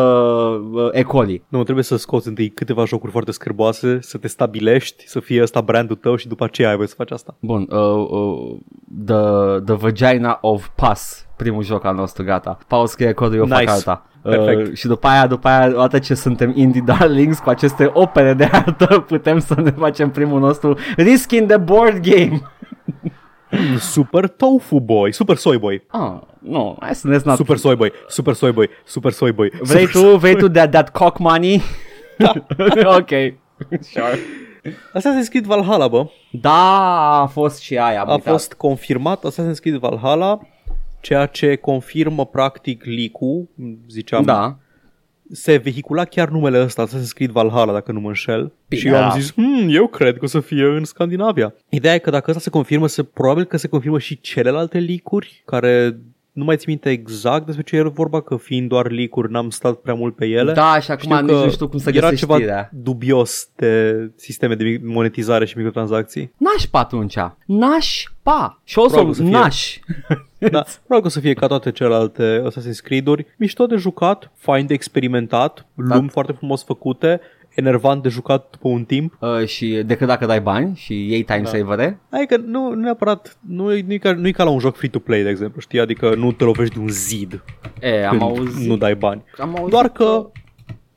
uh, E. coli. Nu, trebuie să scoți întâi câteva jocuri foarte scârboase, să te stabilești, să fie ăsta brandul tău și după aceea ai voie să faci asta. Bun, uh, uh, the, the Vagina of Pus, primul joc al nostru, gata. Paul scrie codul, eu fac Nice. alta. Uh, Perfect. și după aia, după aia, odată ce suntem indie darlings cu aceste opere de artă, (laughs) putem să ne facem primul nostru Risk in the Board Game. Super Tofu Boy, Super Soy Boy, Ah, nu, hai să ne not Super Soy Boy, Super Soy Boy, Super Soy Boy. Vrei Super tu, vrei tu that, that cock money? Da. (laughs) ok. Sure. Assassin's Creed Valhalla, bă. Da, a fost și aia. am A uitat. fost confirmat Assassin's Creed Valhalla, ceea ce confirmă practic leak-ul, ziceam. Da. Se vehicula chiar numele ăsta, Assassin's Creed Valhalla, dacă nu mă înșel. Bine, și eu am da. zis, hmm, eu cred că o să fie în Scandinavia. Ideea e că dacă asta se confirmă, se, probabil că se confirmă și celelalte leak-uri, care nu mai țin minte exact despre ce era vorba, că fiind doar leak-uri n-am stat prea mult pe ele. Da, și acum Știu nici că nu știu cum să era găsești ceva știrea. dubios de sisteme de monetizare și microtransacții. Nașpa atunci. Nașpa. Și o Probabil să să fie. naș. (laughs) Da, probabil că o să fie ca toate celelalte Assassin's Creed-uri. Mișto de jucat, fain de experimentat, Da. lumi foarte frumos făcute, enervant de jucat după un timp. Uh, și decât dacă dai bani și iei time Da. savere. Adică nu nu neapărat, nu e, nu, e ca, nu e ca la un joc free-to-play, de exemplu, știi? Adică nu te lovești de un zid E, am când auzit. nu dai bani. Am auzit Doar că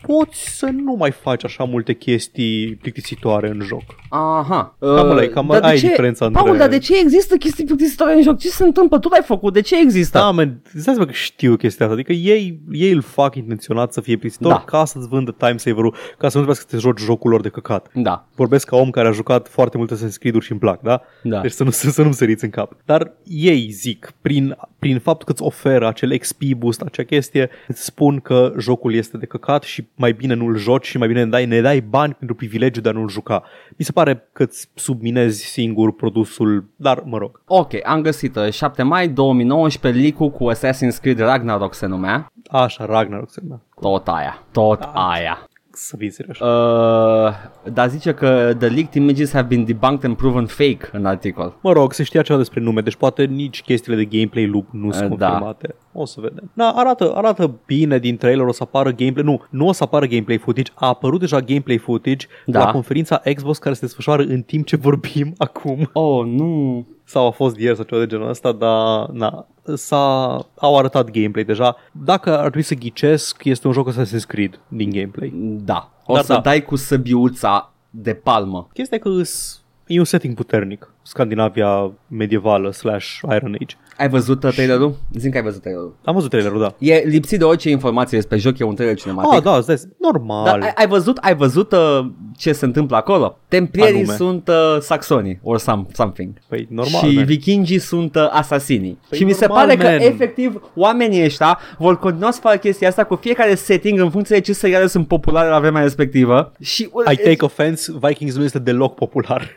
poți să nu mai faci așa multe chestii plictisitoare în joc. Aha. Cam Uh, ăla e, cam dar de aia e ce- diferența Paul, între- dar de ce există chestii plictisitoare în joc? Ce se întâmplă? Tu l-ai făcut, de ce există? Da, man, îți dai seama că știu chestia asta. Adică ei, ei îl fac intenționat să fie plictisitor Da. ca să-ți vândă time saver-ul, ca să nu trebuiască să te joci jocul lor de căcat. Da. Vorbesc ca om care a jucat foarte multe Assassin's Creed-uri și îmi plac, da? Da. Deci să nu, să nu-mi săriți în cap. Dar ei zic, prin, prin faptul că îți oferă acel XP boost, acea chestie, îți spun că jocul este de căcat și mai bine nu-l joci și mai bine ne dai, ne dai bani pentru privilegiul de a nu-l juca. Mi se pare că îți subminezi singur produsul, dar mă rog. Ok, am găsit uh, 7 mai 2019 leak cu Assassin's Creed Ragnarok se numea. Așa, Ragnarok se numea. Tot aia, tot Da. aia. Să fii serios. Uh, dar zice că the leaked images have been debunked and proven fake în articol. Mă rog, se știa ceva despre nume, deci poate nici chestiile de gameplay loop nu sunt Da. confirmate. O să vedem. Da, arată, arată bine din trailer, o să apară gameplay. Nu, nu o să apară gameplay footage. A apărut deja gameplay footage Da. la conferința Xbox care se desfășoară în timp ce vorbim (laughs) acum. Oh, nu. Sau a fost ieri sau ceva de genul ăsta, dar na, s-a, au arătat gameplay deja. Dacă ar trebui să ghicesc, este un joc Assassin's Creed din gameplay. Da. O Dar să da. dai cu săbiuța de palmă. Chestia e că îs- e un setting puternic. Scandinavia medievală slash Iron Age. Ai văzut uh, trailerul? Zic că ai văzut trailerul. Am văzut trailerul, da. E lipsit de orice informație despre joc, e un trailer cinematic. Ah, da, îți dai, normal. Dar ai, ai văzut, ai văzut uh, ce se întâmplă acolo? Templierii Anume. sunt uh, saxonii or some, something. Păi normal, și man. vikingii sunt uh, asasinii. Păi și mi se normal, pare că man. efectiv oamenii ăștia vor continua să facă chestia asta cu fiecare setting în funcție de ce seriale sunt populare la vremea respectivă. Și I take offense, Vikings nu este deloc popular.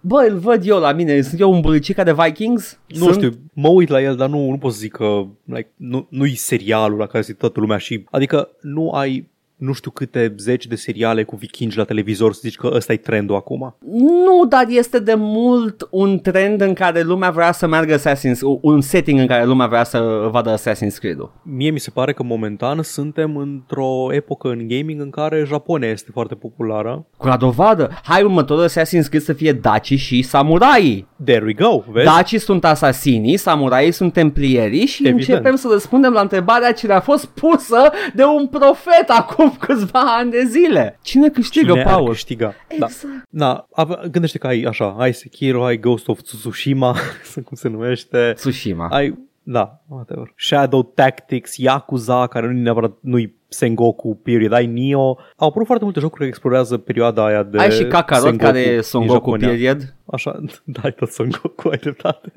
Bă, îl văd eu la mine, sunt eu un bălicica de Vikings? nu sunt? știu, mă uit la el, dar nu, nu pot să zic că like, nu, nu-i serialul la care se uită toată lumea și adică nu ai nu știu câte zeci de seriale cu vikingi la televizor să zici că ăsta e trendul acum. Nu, dar este de mult un trend în care lumea vrea să meargă Assassin's, un setting în care lumea vrea să vadă Assassin's Creed-ul. Mie mi se pare că momentan suntem într-o epocă în gaming în care Japonia este foarte populară. Cu la dovadă, hai următorul Assassin's Creed să fie Daci și Samurai. There we go, vezi? Daci sunt asasinii, samurai sunt templierii și Evident. începem să răspundem la întrebarea ce a fost pusă de un profet acum (laughs) câțiva ani de zile. Cine câștigă, Cine ar Paul? câștiga? Da. Exact. Na, ave- gândește că ai așa, ai Sekiro, ai Ghost of Tsushima, (laughs) cum se numește, Tsushima. ai, da, whatever. Shadow Tactics, Yakuza, care nu neapărat nu-i Sengoku period, ai Nioh. Au apărut foarte multe jocuri care explorează perioada aia de Ai și Kakarot Sengoku care e din Son Goku Japonia. period. Așa, (laughs) da, ai tot Son Goku, ai dreptate.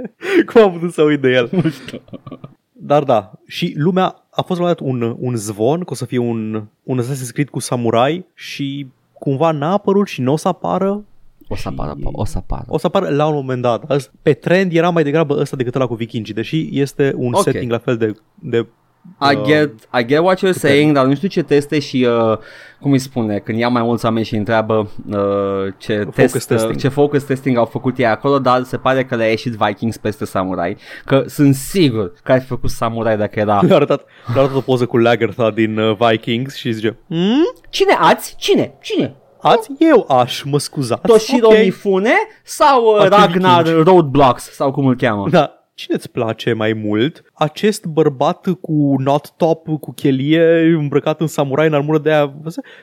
Cum am putut să uit de el? Nu știu. Dar da, și lumea a fost la un moment dat un, un zvon că o să fie un, un Assassin's Creed cu samurai și cumva n-a apărut și nu o să apară. O să apară, Paul, o să apară. O să apară la un moment dat. Azi- Pe trend era mai degrabă ăsta decât ăla cu vikingii, deși este un Ok. setting la fel de, de I uh, get, I get what you're saying, dar nu știu ce teste și uh, cum îi spune, când ia mai mulți oameni și întreabă uh, ce, Focus test, testing. Uh, ce focus testing au făcut ei acolo, dar se pare că le-a ieșit Vikings peste Samurai, că sunt sigur că ai făcut Samurai dacă era... Le-a arătat, le-a arătat o poză cu Lagertha din uh, Vikings și zice hmm? Cine ați? Cine? Cine? Ați? Eu aș, mă scuzați. Toshiro Ok. Mifune sau uh, Ar fi Ragnar vikingi. Roadblocks sau cum îl cheamă? Da. Cine îți place mai mult? Acest bărbat cu not top, cu chelie, îmbrăcat în samurai în armură de aia?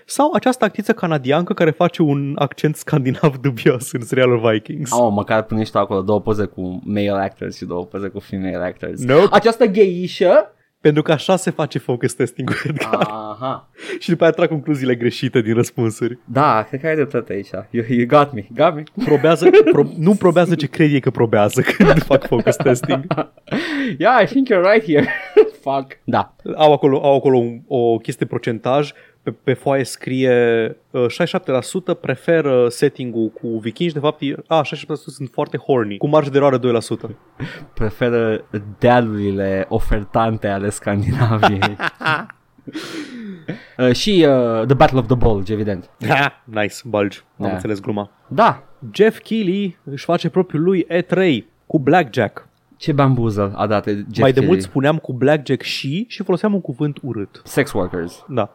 Sau această actriță canadiancă care face un accent scandinav (laughs) dubios în serialul Vikings? Oh, măcar pune și tu acolo două poze cu male actors și două poze cu female actors. Nope. Această geișă Pentru că așa se face focus testing-ul, Edgar. Aha. Și după aia trag concluziile greșite din răspunsuri. Da, cred că ai dreptate aici. You, you got me, got me. Probează, pro, nu probează ce crede că probează când (laughs) fac focus testing. yeah, I think you're right here. (laughs) Fuck. Da. Au acolo, au acolo un, o chestie procentaj, pe, pe foaie scrie uh, 67% preferă setting-ul cu vikingi, de fapt, e, a, 67% sunt foarte horny, cu marjă de eroare 2%. (laughs) Preferă dealurile ofertante ale Scandinaviei. (laughs) uh, și uh, The Battle of the Bulge, evident. Ha, nice, bulge, am Da. înțeles gluma. Da. Jeff Keighley își face propriul lui E3 cu Blackjack. Ce bambuză a dat Jeff Mai de Keighley. mult spuneam cu Blackjack și și foloseam un cuvânt urât. Sex workers. Da.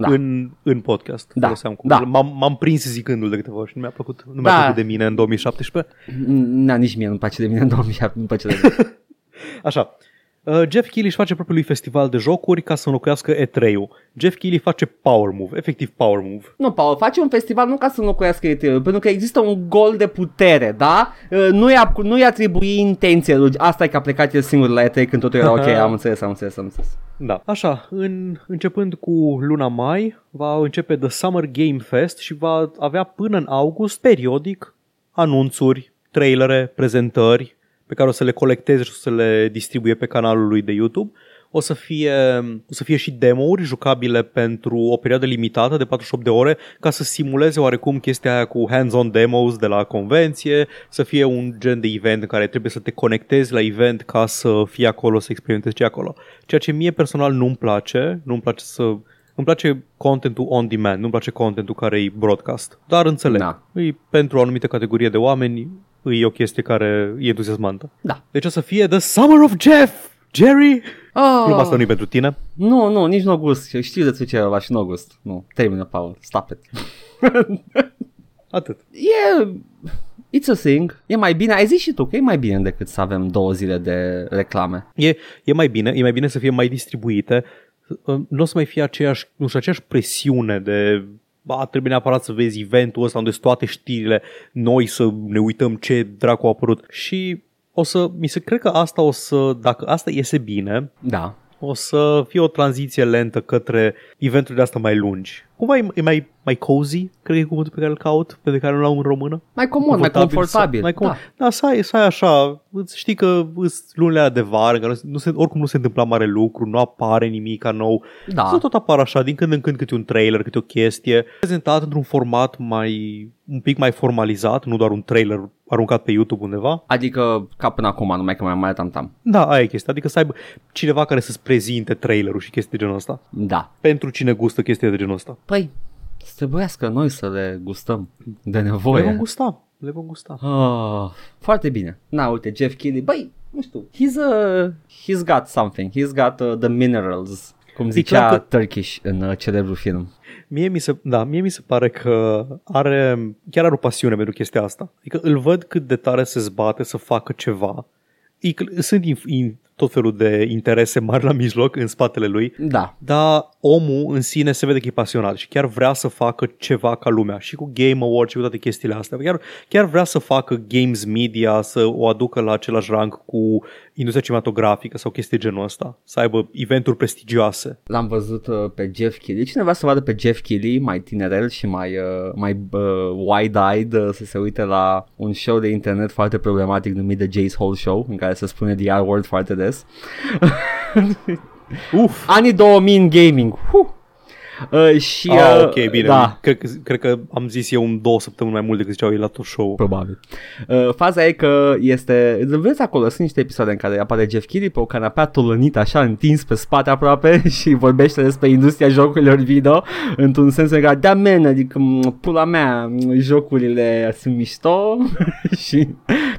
Da. În, în podcast. Da, Foloseam cu, da. M-am, m-am prins zicându-l de câteva ori și nu mi-a plăcut, nu mi-a Da. plăcut de mine în 2017. Na, nici mie nu-mi place de mine în 2007, nu-mi place de mine. (laughs) Așa. Uh, Jeff Keighley își face propriul lui festival de jocuri ca să înlocuiască E3-ul. Jeff Keighley face Power Move, efectiv Power Move. Nu, Paul, face un festival nu ca să înlocuiască e pentru că există un gol de putere, da? Uh, Nu-i, a- nu-i atribui intenție lui. Asta e că a plecat el singur la E3 când totul era ok, am înțeles, am înțeles, am înțeles. Da. Așa, în, începând cu luna mai, va începe The Summer Game Fest și va avea până în august, periodic, anunțuri, trailere, prezentări pe care o să le colecteze și o să le distribuie pe canalul lui de YouTube. O să fie, o să fie și demo-uri jucabile pentru o perioadă limitată de 48 de ore ca să simuleze oarecum chestia aia cu hands-on demos de la convenție, să fie un gen de event în care trebuie să te conectezi la event ca să fii acolo, să experimentezi ce e acolo. Ceea ce mie personal nu-mi place, nu-mi place să îmi place contentul on demand, nu-mi place contentul care e broadcast. Dar înțeleg. Da. E pentru o anumită categorie de oameni, e o chestie care e entuziasmantă. Da. Deci o să fie The Summer of Jeff! Jerry! Oh, Gluma asta nu e pentru tine. nu, nu, nici nu gust. Știu de ce era și nu gust. Nu, termină, Paul. Stop it. (laughs) Atât. e... It's a thing. E mai bine, ai zis și tu că e mai bine decât să avem două zile de reclame. E, e mai bine, e mai bine să fie mai distribuite. Nu o să mai fie aceeași, nu știu, aceeași presiune de ba, trebuie neapărat să vezi eventul ăsta unde sunt toate știrile noi să ne uităm ce dracu a apărut și o să, mi se cred că asta o să, dacă asta iese bine, Da. o să fie o tranziție lentă către eventuri de asta mai lungi. Cumva e, e mai, mai cozy, cred că e cuvântul pe care îl caut, pe care nu l-au în română. Mai comod, mai confortabil. Să, mai comod. Da. Da, da să, ai, să ai așa, îți știi că sunt lunile alea de vară, în care nu se, oricum nu se întâmpla mare lucru, nu apare nimic nou. Da. Să tot apar așa, din când în când câte un trailer, câte o chestie, prezentat într-un format mai, un pic mai formalizat, nu doar un trailer aruncat pe YouTube undeva. Adică ca până acum, numai că mai mare tam-tam. Da, aia e chestia, adică să aibă cineva care să-ți prezinte trailerul și chestii de genul ăsta. Da. Pentru cine gustă chestii de genul ăsta. Păi, să trebuiască noi să le gustăm de Le vom nevoie. gusta, le vom gusta. Ah, foarte bine. Na, uite, Jeff Keighley, băi, nu știu, he's, a, he's got something, he's got uh, the minerals, cum zicea clar că- Turkish în uh, celebrul film. Mie mi, se, da, mie mi se pare că are, chiar are o pasiune pentru chestia asta. Adică îl văd cât de tare se zbate să facă ceva. E, că sunt in, in, tot felul de interese mari la mijloc în spatele lui, Da, dar omul în sine se vede că e pasionat și chiar vrea să facă ceva ca lumea și cu Game Awards și cu toate chestiile astea. Chiar, chiar vrea să facă games media, să o aducă la același rang cu industria cinematografică sau chestii de genul ăsta, să aibă eventuri prestigioase. l-am văzut uh, pe Jeff Keighley. Cine vrea să vadă pe Jeff Keighley mai tinerel și mai, uh, mai uh, wide-eyed uh, să se uite la un show de internet foarte problematic numit The Jace Hole Show, în care se spune the R-word foarte des. Uf! Anii 2000 în gaming. Huh. Uh, și, Ah, uh, ok, bine. Da, Cred, că, cred că am zis eu un două săptămâni mai mult decât ziceau ei la tot show Probabil. Uh, faza e că este, vezi acolo, sunt niște episoade în care apare Jeff Keighley pe o canapea tolănită așa întins pe spate aproape (laughs) și vorbește despre industria jocurilor video într-un sens în care, da men, adică m, pula mea, m, jocurile sunt mișto (laughs) și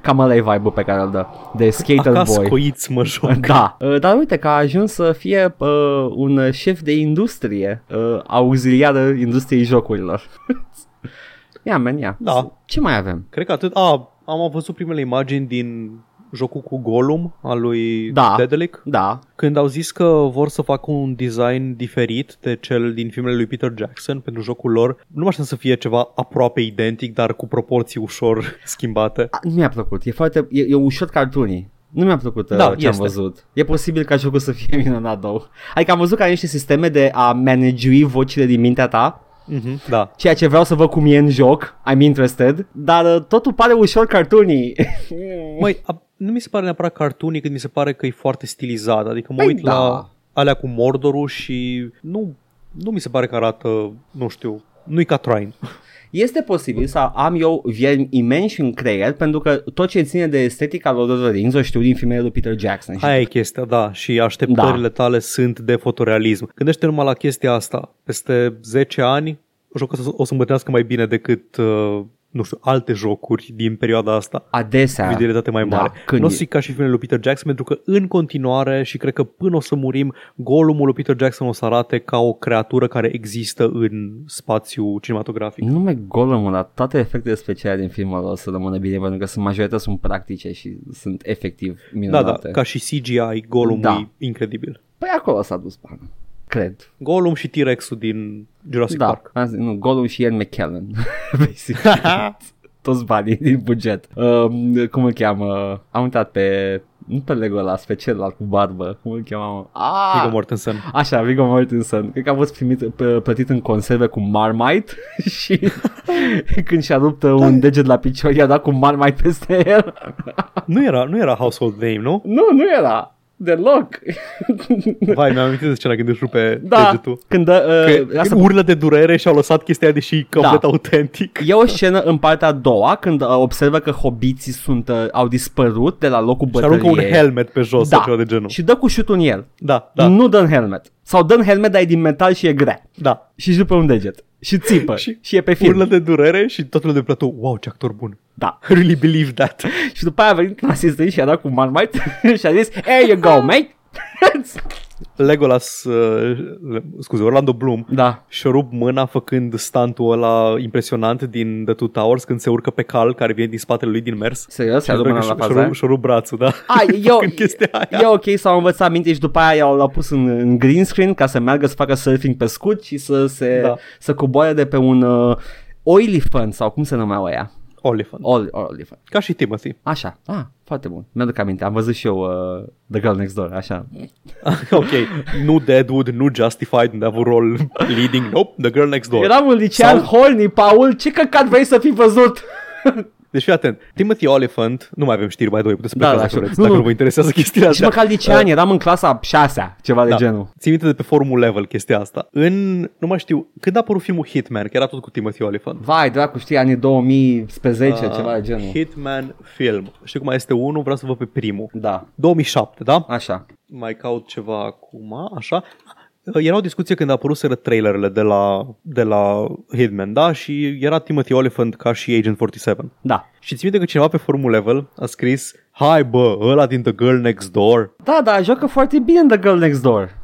cam ăla e vibe-ul pe care îl dă de skater Acasă boy. coiți mă joc. (laughs) Da, uh, dar uite că a ajuns să fie uh, un șef de industrie uh, auxiliară industriei jocurilor. (laughs) ia, man, ia. Da. Ce mai avem? Cred că atât. A, am văzut primele imagini din jocul cu Gollum al lui Da. Dedelic. Da, Când au zis că vor să facă un design diferit de cel din filmele lui Peter Jackson pentru jocul lor, nu mă aștept să fie ceva aproape identic, dar cu proporții ușor (laughs) schimbate. A, nu mi-a plăcut. E foarte, e, e ușor cartoonii. Nu mi-a plăcut Da, da, ce am este. văzut. E posibil ca jocul să fie (laughs) minunat două. Adică am văzut că are niște sisteme de a managui vocile din mintea ta, Mm-hmm, da. ceea ce vreau să văd cum e în joc, I'm interested, dar uh, totul pare ușor cartoonii. (laughs) Măi, a, nu mi se pare neapărat cartoonic, cât mi se pare că e foarte stilizat. Adică mă Păi uit da. la alea cu Mordorul și nu, nu mi se pare că arată, nu știu, nu-i ca Trine. Este posibil să am eu viermi imensi în creier pentru că tot ce ține de estetica Lord of the Rings o știu din filmele lui Peter Jackson. Și Aia e chestia, da, și așteptările da. tale sunt de fotorealism. Gândește numai la chestia asta. Peste 10 ani, jocul ăsta o să îmbătrânească mai bine decât uh, nu știu, alte jocuri din perioada asta. Adesea. Fidelizate mai Da, mare. când nu o e- să zic ca și filmele lui Peter Jackson, pentru că în continuare și cred că până o să murim, golumul lui Peter Jackson o să arate ca o creatură care există în spațiu cinematografic. Nu numai Gollum, dar toate efectele speciale din filmul ăla o să rămână bine, pentru că sunt majoritatea sunt practice și sunt efectiv Da, minunate. da, ca și CGI, golumul Da. e incredibil. Păi acolo s-a dus banul. Cred. Golum și T-Rex-ul din Jurassic da, Park. am zis, nu, Gollum și Ian McKellen. (laughs) Basic. (laughs) Toți banii din buget. Um, cum îl cheamă? Am uitat pe... Nu pe Legolas, pe celălalt cu barbă. Cum îl cheamă? Ah! Viggo Mortensen. Așa, Viggo Mortensen. Cred că a fost primit, p- plătit în conserve cu Marmite (laughs) și când și-a rupt uh, un deget la picior, i-a dat cu Marmite peste el. Nu era, nu era household name, nu? nu, nu era. Deloc. Vai, mi-am amintit de scena când își rupe da, degetul. când dă, uh, Că asta urlă de durere și au lăsat chestia aia, deși e complet Da. autentic. E o scenă în partea a doua când uh, observă că hobiții sunt, uh, au dispărut de la locul Și bătăliei. aruncă un helmet pe jos da. sau ceva de genul. Și dă cu șutul în el. Da, da, Nu dă în helmet. Sau dă în helmet, dar e din metal și e grea. da. Și își rupe un deget. Și țipă. și, Și și e pe film. Urlă de durere și totul lumea de platou. Wow, ce actor bun. Da. I (laughs) really believe that. (laughs) Și după aia a venit un asistent și a dat cu Marmite (laughs) și a zis, Here you go, mate. Legolas, uh, le- scuze, Orlando Bloom da. și-a rupt mâna făcând stuntul ăla impresionant din The Two Towers când se urcă pe cal care vine din spatele lui din mers. Serios? Și Și-a și-a mâna la rupt- faza aia? și-a rupt brațul, da. A, eu, Când chestia aia. e ok, s-au învățat minte și după aia i-au l-au pus în, în green screen ca să meargă să facă surfing pe scut și să se Da. să coboare de pe un uh, oilifant sau cum se numeau aia? Oliphant. Ol, olifant. Ca și Timothy. Așa. Ah, foarte bun. Mi-aduc aminte. Am văzut și eu uh, The Girl Next Door, așa. (laughs) ok, nu Deadwood, nu Justified, unde a avut rol leading. Nope, The Girl Next Door. Eram un licean Sau- horny, Paul. Ce căcat vrei să fi văzut? (laughs) Deci fii atent. Timothy Oliphant, nu mai avem știri, mai doi, puteți să Da, plecați da, dacă știu. vreți, Nu, dacă nu. nu vă interesează chestiile și astea. măcar licean, eram în clasa 6 ceva de Da. genul. Țin minte de pe forumul level chestia asta. În, nu mai știu, când a apărut filmul Hitman, că era tot cu Timothy Oliphant. Vai, dracu, știi, anii 2000 spre 10, Uh, ceva de genul. Hitman film. Știu cum mai este unul, vreau să văd pe primul. Da, 2007, da? așa. Mai caut ceva acum, așa. Era o discuție când a apăruseră trailerele de la, de la Hitman, da? Și era Timothy Oliphant ca și Agent 47. Da. Și ți minte că cineva pe forumul level a scris Hai bă, ăla din The Girl Next Door Da, da, joacă foarte bine în The Girl Next Door.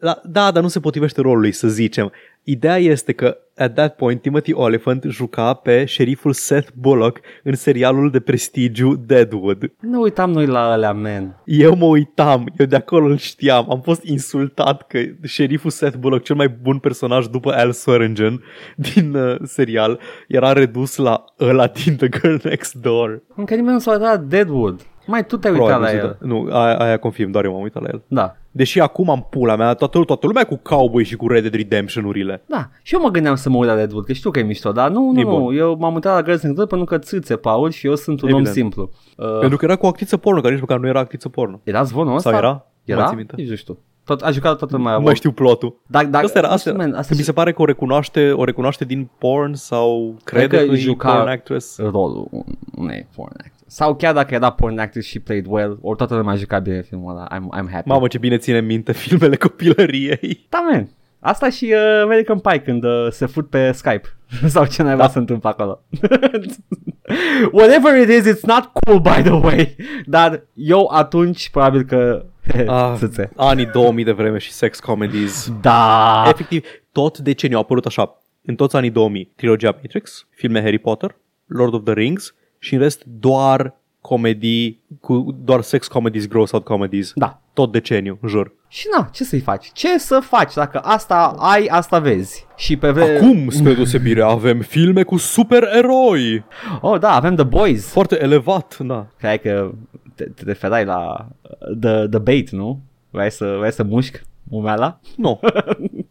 Da, da, dar nu se potrivește rolului, să zicem. Ideea este că, at that point, Timothy Oliphant juca pe șeriful Seth Bullock în serialul de prestigiu Deadwood. Nu uitam noi la alea, man. Eu mă uitam, eu de acolo îl știam, am fost insultat că șeriful Seth Bullock, cel mai bun personaj după Al Swearingen din uh, serial, era redus la ăla din The Girl Next Door. Încă nimeni nu s-a uitat la Deadwood. Mai tu te-ai uitat Probabil la nu el. se- Nu, aia, aia confirm, doar eu m-am uitat la el. Da. Deși acum am pula mea, toată, toată lumea cu cowboy și cu Red Dead Redemption-urile. Da, și eu mă gândeam să mă uit la Deadwood, că știu că e mișto, dar nu, nu, E nu, bun. eu m-am uitat la Girls Next Door pentru că țâțe, Paul, și eu sunt un Evident. om simplu. Uh, Pentru că era cu actriță porno, care nici măcar nu era actriță porno. era zvonul ăsta? Sau era? Nu mai Era? țin minte. Nici nu știu. Tot, a jucat toată lumea. Nu mai știu plotul. Dar, dar, Asta era, nu asta știu, era. man, asta Mi se pare că o recunoaște, o recunoaște din porn sau crede Cred că că e juca- porn actress. rolul un- unei porn actress. Sau chiar dacă era porn actress și played well, ori toată lumea a jucat bine filmul ăla. I'm, I'm happy. Mamă, ce bine ține minte filmele copilăriei. Da, man. Asta și uh, American Pie când uh, se fut pe Skype (laughs) sau ce naiba Da. se întâmplă acolo. (laughs) Whatever it is, it's not cool by the way. Dar eu atunci probabil că (laughs) Ah, țâțe. anii 2000 de vreme și sex comedies. Da. Efectiv, tot deceniul a apărut așa. În toți anii 2000, trilogia Matrix, filme Harry Potter, Lord of the Rings și în rest doar comedii, cu doar sex comedies, gross out comedies. Da. Tot deceniu, jur. Și na, ce să-i faci? Ce să faci? Dacă asta ai, asta vezi. Și pe vre... Acum, spre deosebire, avem filme cu supereroi. Oh, da, avem The Boys. Foarte elevat, da. Cred că te, te referai la uh, the, the Bait, nu? Vrei să, vrei să mușc umeala? Nu.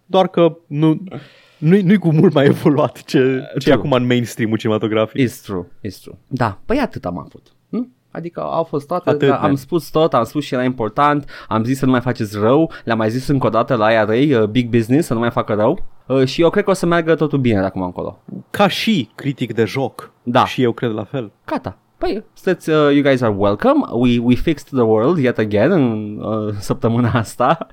Doar că nu, nu-i, nu-i cu mult mai evoluat ce, ce e True. acum în mainstream-ul cinematografic. It's true, it's true. Da, păi atât am avut. Hm? Adică au fost toate, Atât, dar am man. spus tot, am spus și era important, am zis să nu mai faceți rău, le-am mai zis încă o dată la IRA, uh, Big Business, să nu mai facă rău uh, și eu cred că o să meargă totul bine de acum încolo. Ca și critic de joc. Da. Și eu cred la fel. Gata. Păi, sunteți, uh, you guys are welcome. We, we fixed the world yet again în uh, săptămâna asta.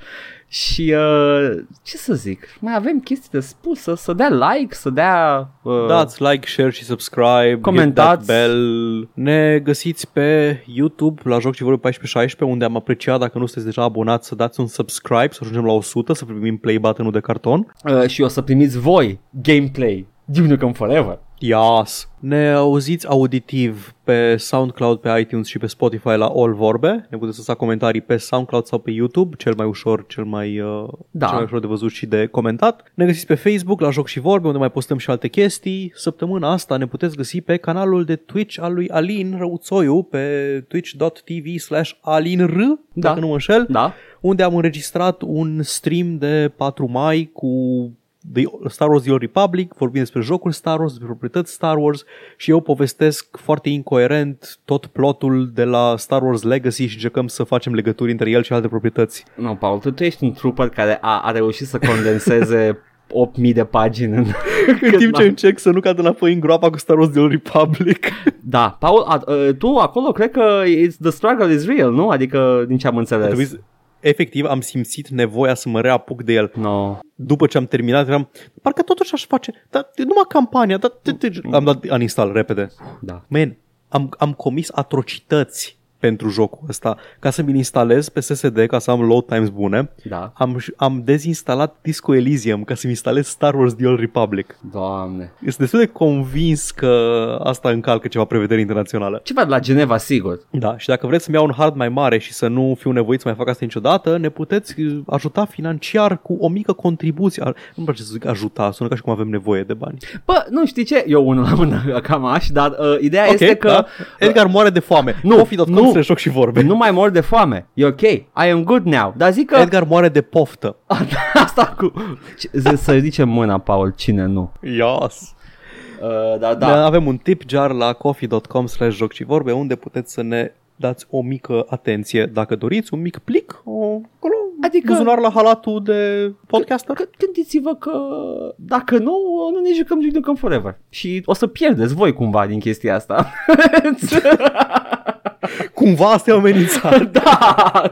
Și uh, ce să zic, mai avem chestii de spus, să, să dea like, să dea... Uh, Dați like, share și subscribe, Comentați. hit that bell. Ne găsiți pe YouTube la Joc și Vorbe 1416 unde am apreciat dacă nu sunteți deja abonați să dați un subscribe, să ajungem la 100, să primim play button-ul de carton. uh, și o să primiți voi gameplay Duke Nukem Forever. Yes. Ne auziți auditiv pe SoundCloud, pe iTunes și pe Spotify la All Vorbe. Ne puteți lăsa comentarii pe SoundCloud sau pe YouTube, cel mai ușor, cel mai, uh, Da. cel mai ușor de văzut și de comentat. Ne găsiți pe Facebook la Joc și Vorbe, unde mai postăm și alte chestii. Săptămâna asta ne puteți găsi pe canalul de Twitch al lui Alin Răuțoiu, pe twitch.tv slash alinr, Da. dacă nu mă înșel Da? unde am înregistrat un stream de 4 mai cu The Star Wars The Old Republic, vorbim despre jocul Star Wars, despre proprietăți Star Wars și eu povestesc foarte incoerent tot plotul de la Star Wars Legacy și încercăm să facem legături între el și alte proprietăți. Nu, Paul, tu, tu ești un trooper care a, a reușit să condenseze (laughs) 8000 de pagini în... În timp ce încerc să nu cad înapoi în groapa cu Star Wars The Old Republic. Da, Paul, a, a, tu acolo cred că it's, the struggle is real, nu? Adică din ce am Trebuie înțeles. să- Efectiv, am simțit nevoia să mă reapuc de el. No. După ce am terminat, eram, parcă totuși aș face, dar numai campania, dar te- te- am dat uninstall repede. Da. Man, am, am comis atrocități pentru jocul ăsta ca să mi-l instalez pe SSD ca să am load times bune. Da. Am, am dezinstalat Disco Elysium ca să-mi instalez Star Wars The Old Republic. Doamne. Sunt destul de convins că asta încalcă ceva prevedere internațională. Ceva de la Geneva, sigur. Da, și dacă vreți să-mi iau un hard mai mare și să nu fiu nevoit să mai fac asta niciodată, ne puteți uh, ajuta financiar cu o mică contribuție. Ar- Nu-mi place să zic ajuta, sună ca și cum avem nevoie de bani. Bă, nu știi ce? Eu unul la mână (laughs) cam aș, dar uh, ideea este că... da? Edgar moare de foame. Nu, Coffee.com nu. Slash joc și vorbe. Nu mai mor de foame. E ok. I am good now. Dar zic că... Edgar moare de poftă. (laughs) Asta cu... Ce- Să ridicem mâna, Paul, cine nu. Yes. Uh, dar Da. da. Avem un tip jar la coffee.com slash joc și vorbe unde puteți să ne dați o mică atenție dacă doriți, un mic plic, o, acolo, Adică- buzunar la halatul de podcaster. Că gândiți-vă că dacă nu, nu ne jucăm Duke Nukem Forever. Și o să pierdeți voi cumva din chestia asta. (laughs) Cumva asta e o amenințare. (laughs) da! (laughs)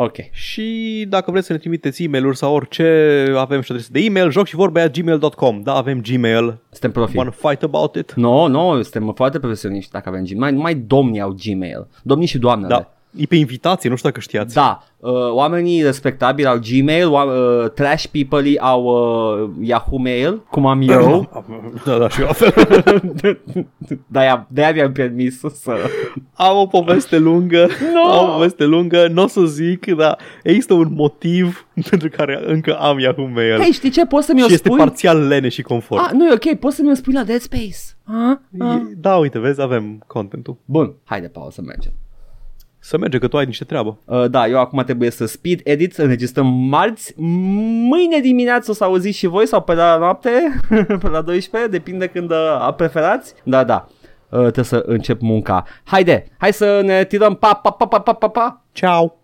ok. și dacă vreți să ne trimiteți e mail sau orice, avem și adrese de e-mail, joc și vorbe at gmail.com. Da, avem Gmail. Suntem profi. Wanna fight about it? Nu, no, nu, suntem foarte profesioniști dacă avem Gmail. Mai, numai domnii au Gmail. Domnii și doamnele. Da. E pe invitație, nu știu dacă știați. Da, uh, oamenii respectabili au Gmail, oa- uh, trash people au uh, Yahoo Mail, cum am eu. Da, da, și eu (laughs) la fel. de-aia, de-aia mi-am permis să... Am o poveste lungă, No! am o poveste lungă, nu o să zic, dar există un motiv pentru care încă am Yahoo Mail. Hei, știi ce? Poți să mi-o și este spui? parțial lene și confort. Ah, nu e ok, poți să mi-o spui la Dead Space. Ah? Ah. E- Da, uite, vezi, avem contentul. Bun, haide, Paul, să mergem. Să merge, că tu ai niște treabă. Uh, da, eu acum trebuie să speed edit, să înregistrăm marți. Mâine dimineață o să auziți și voi sau pe la noapte, (laughs) pe la 12, depinde când uh, preferați. Da, da, uh, trebuie să încep munca. Haide, hai să ne tirăm pa, pa, pa, pa, pa, pa, pa. Ciao!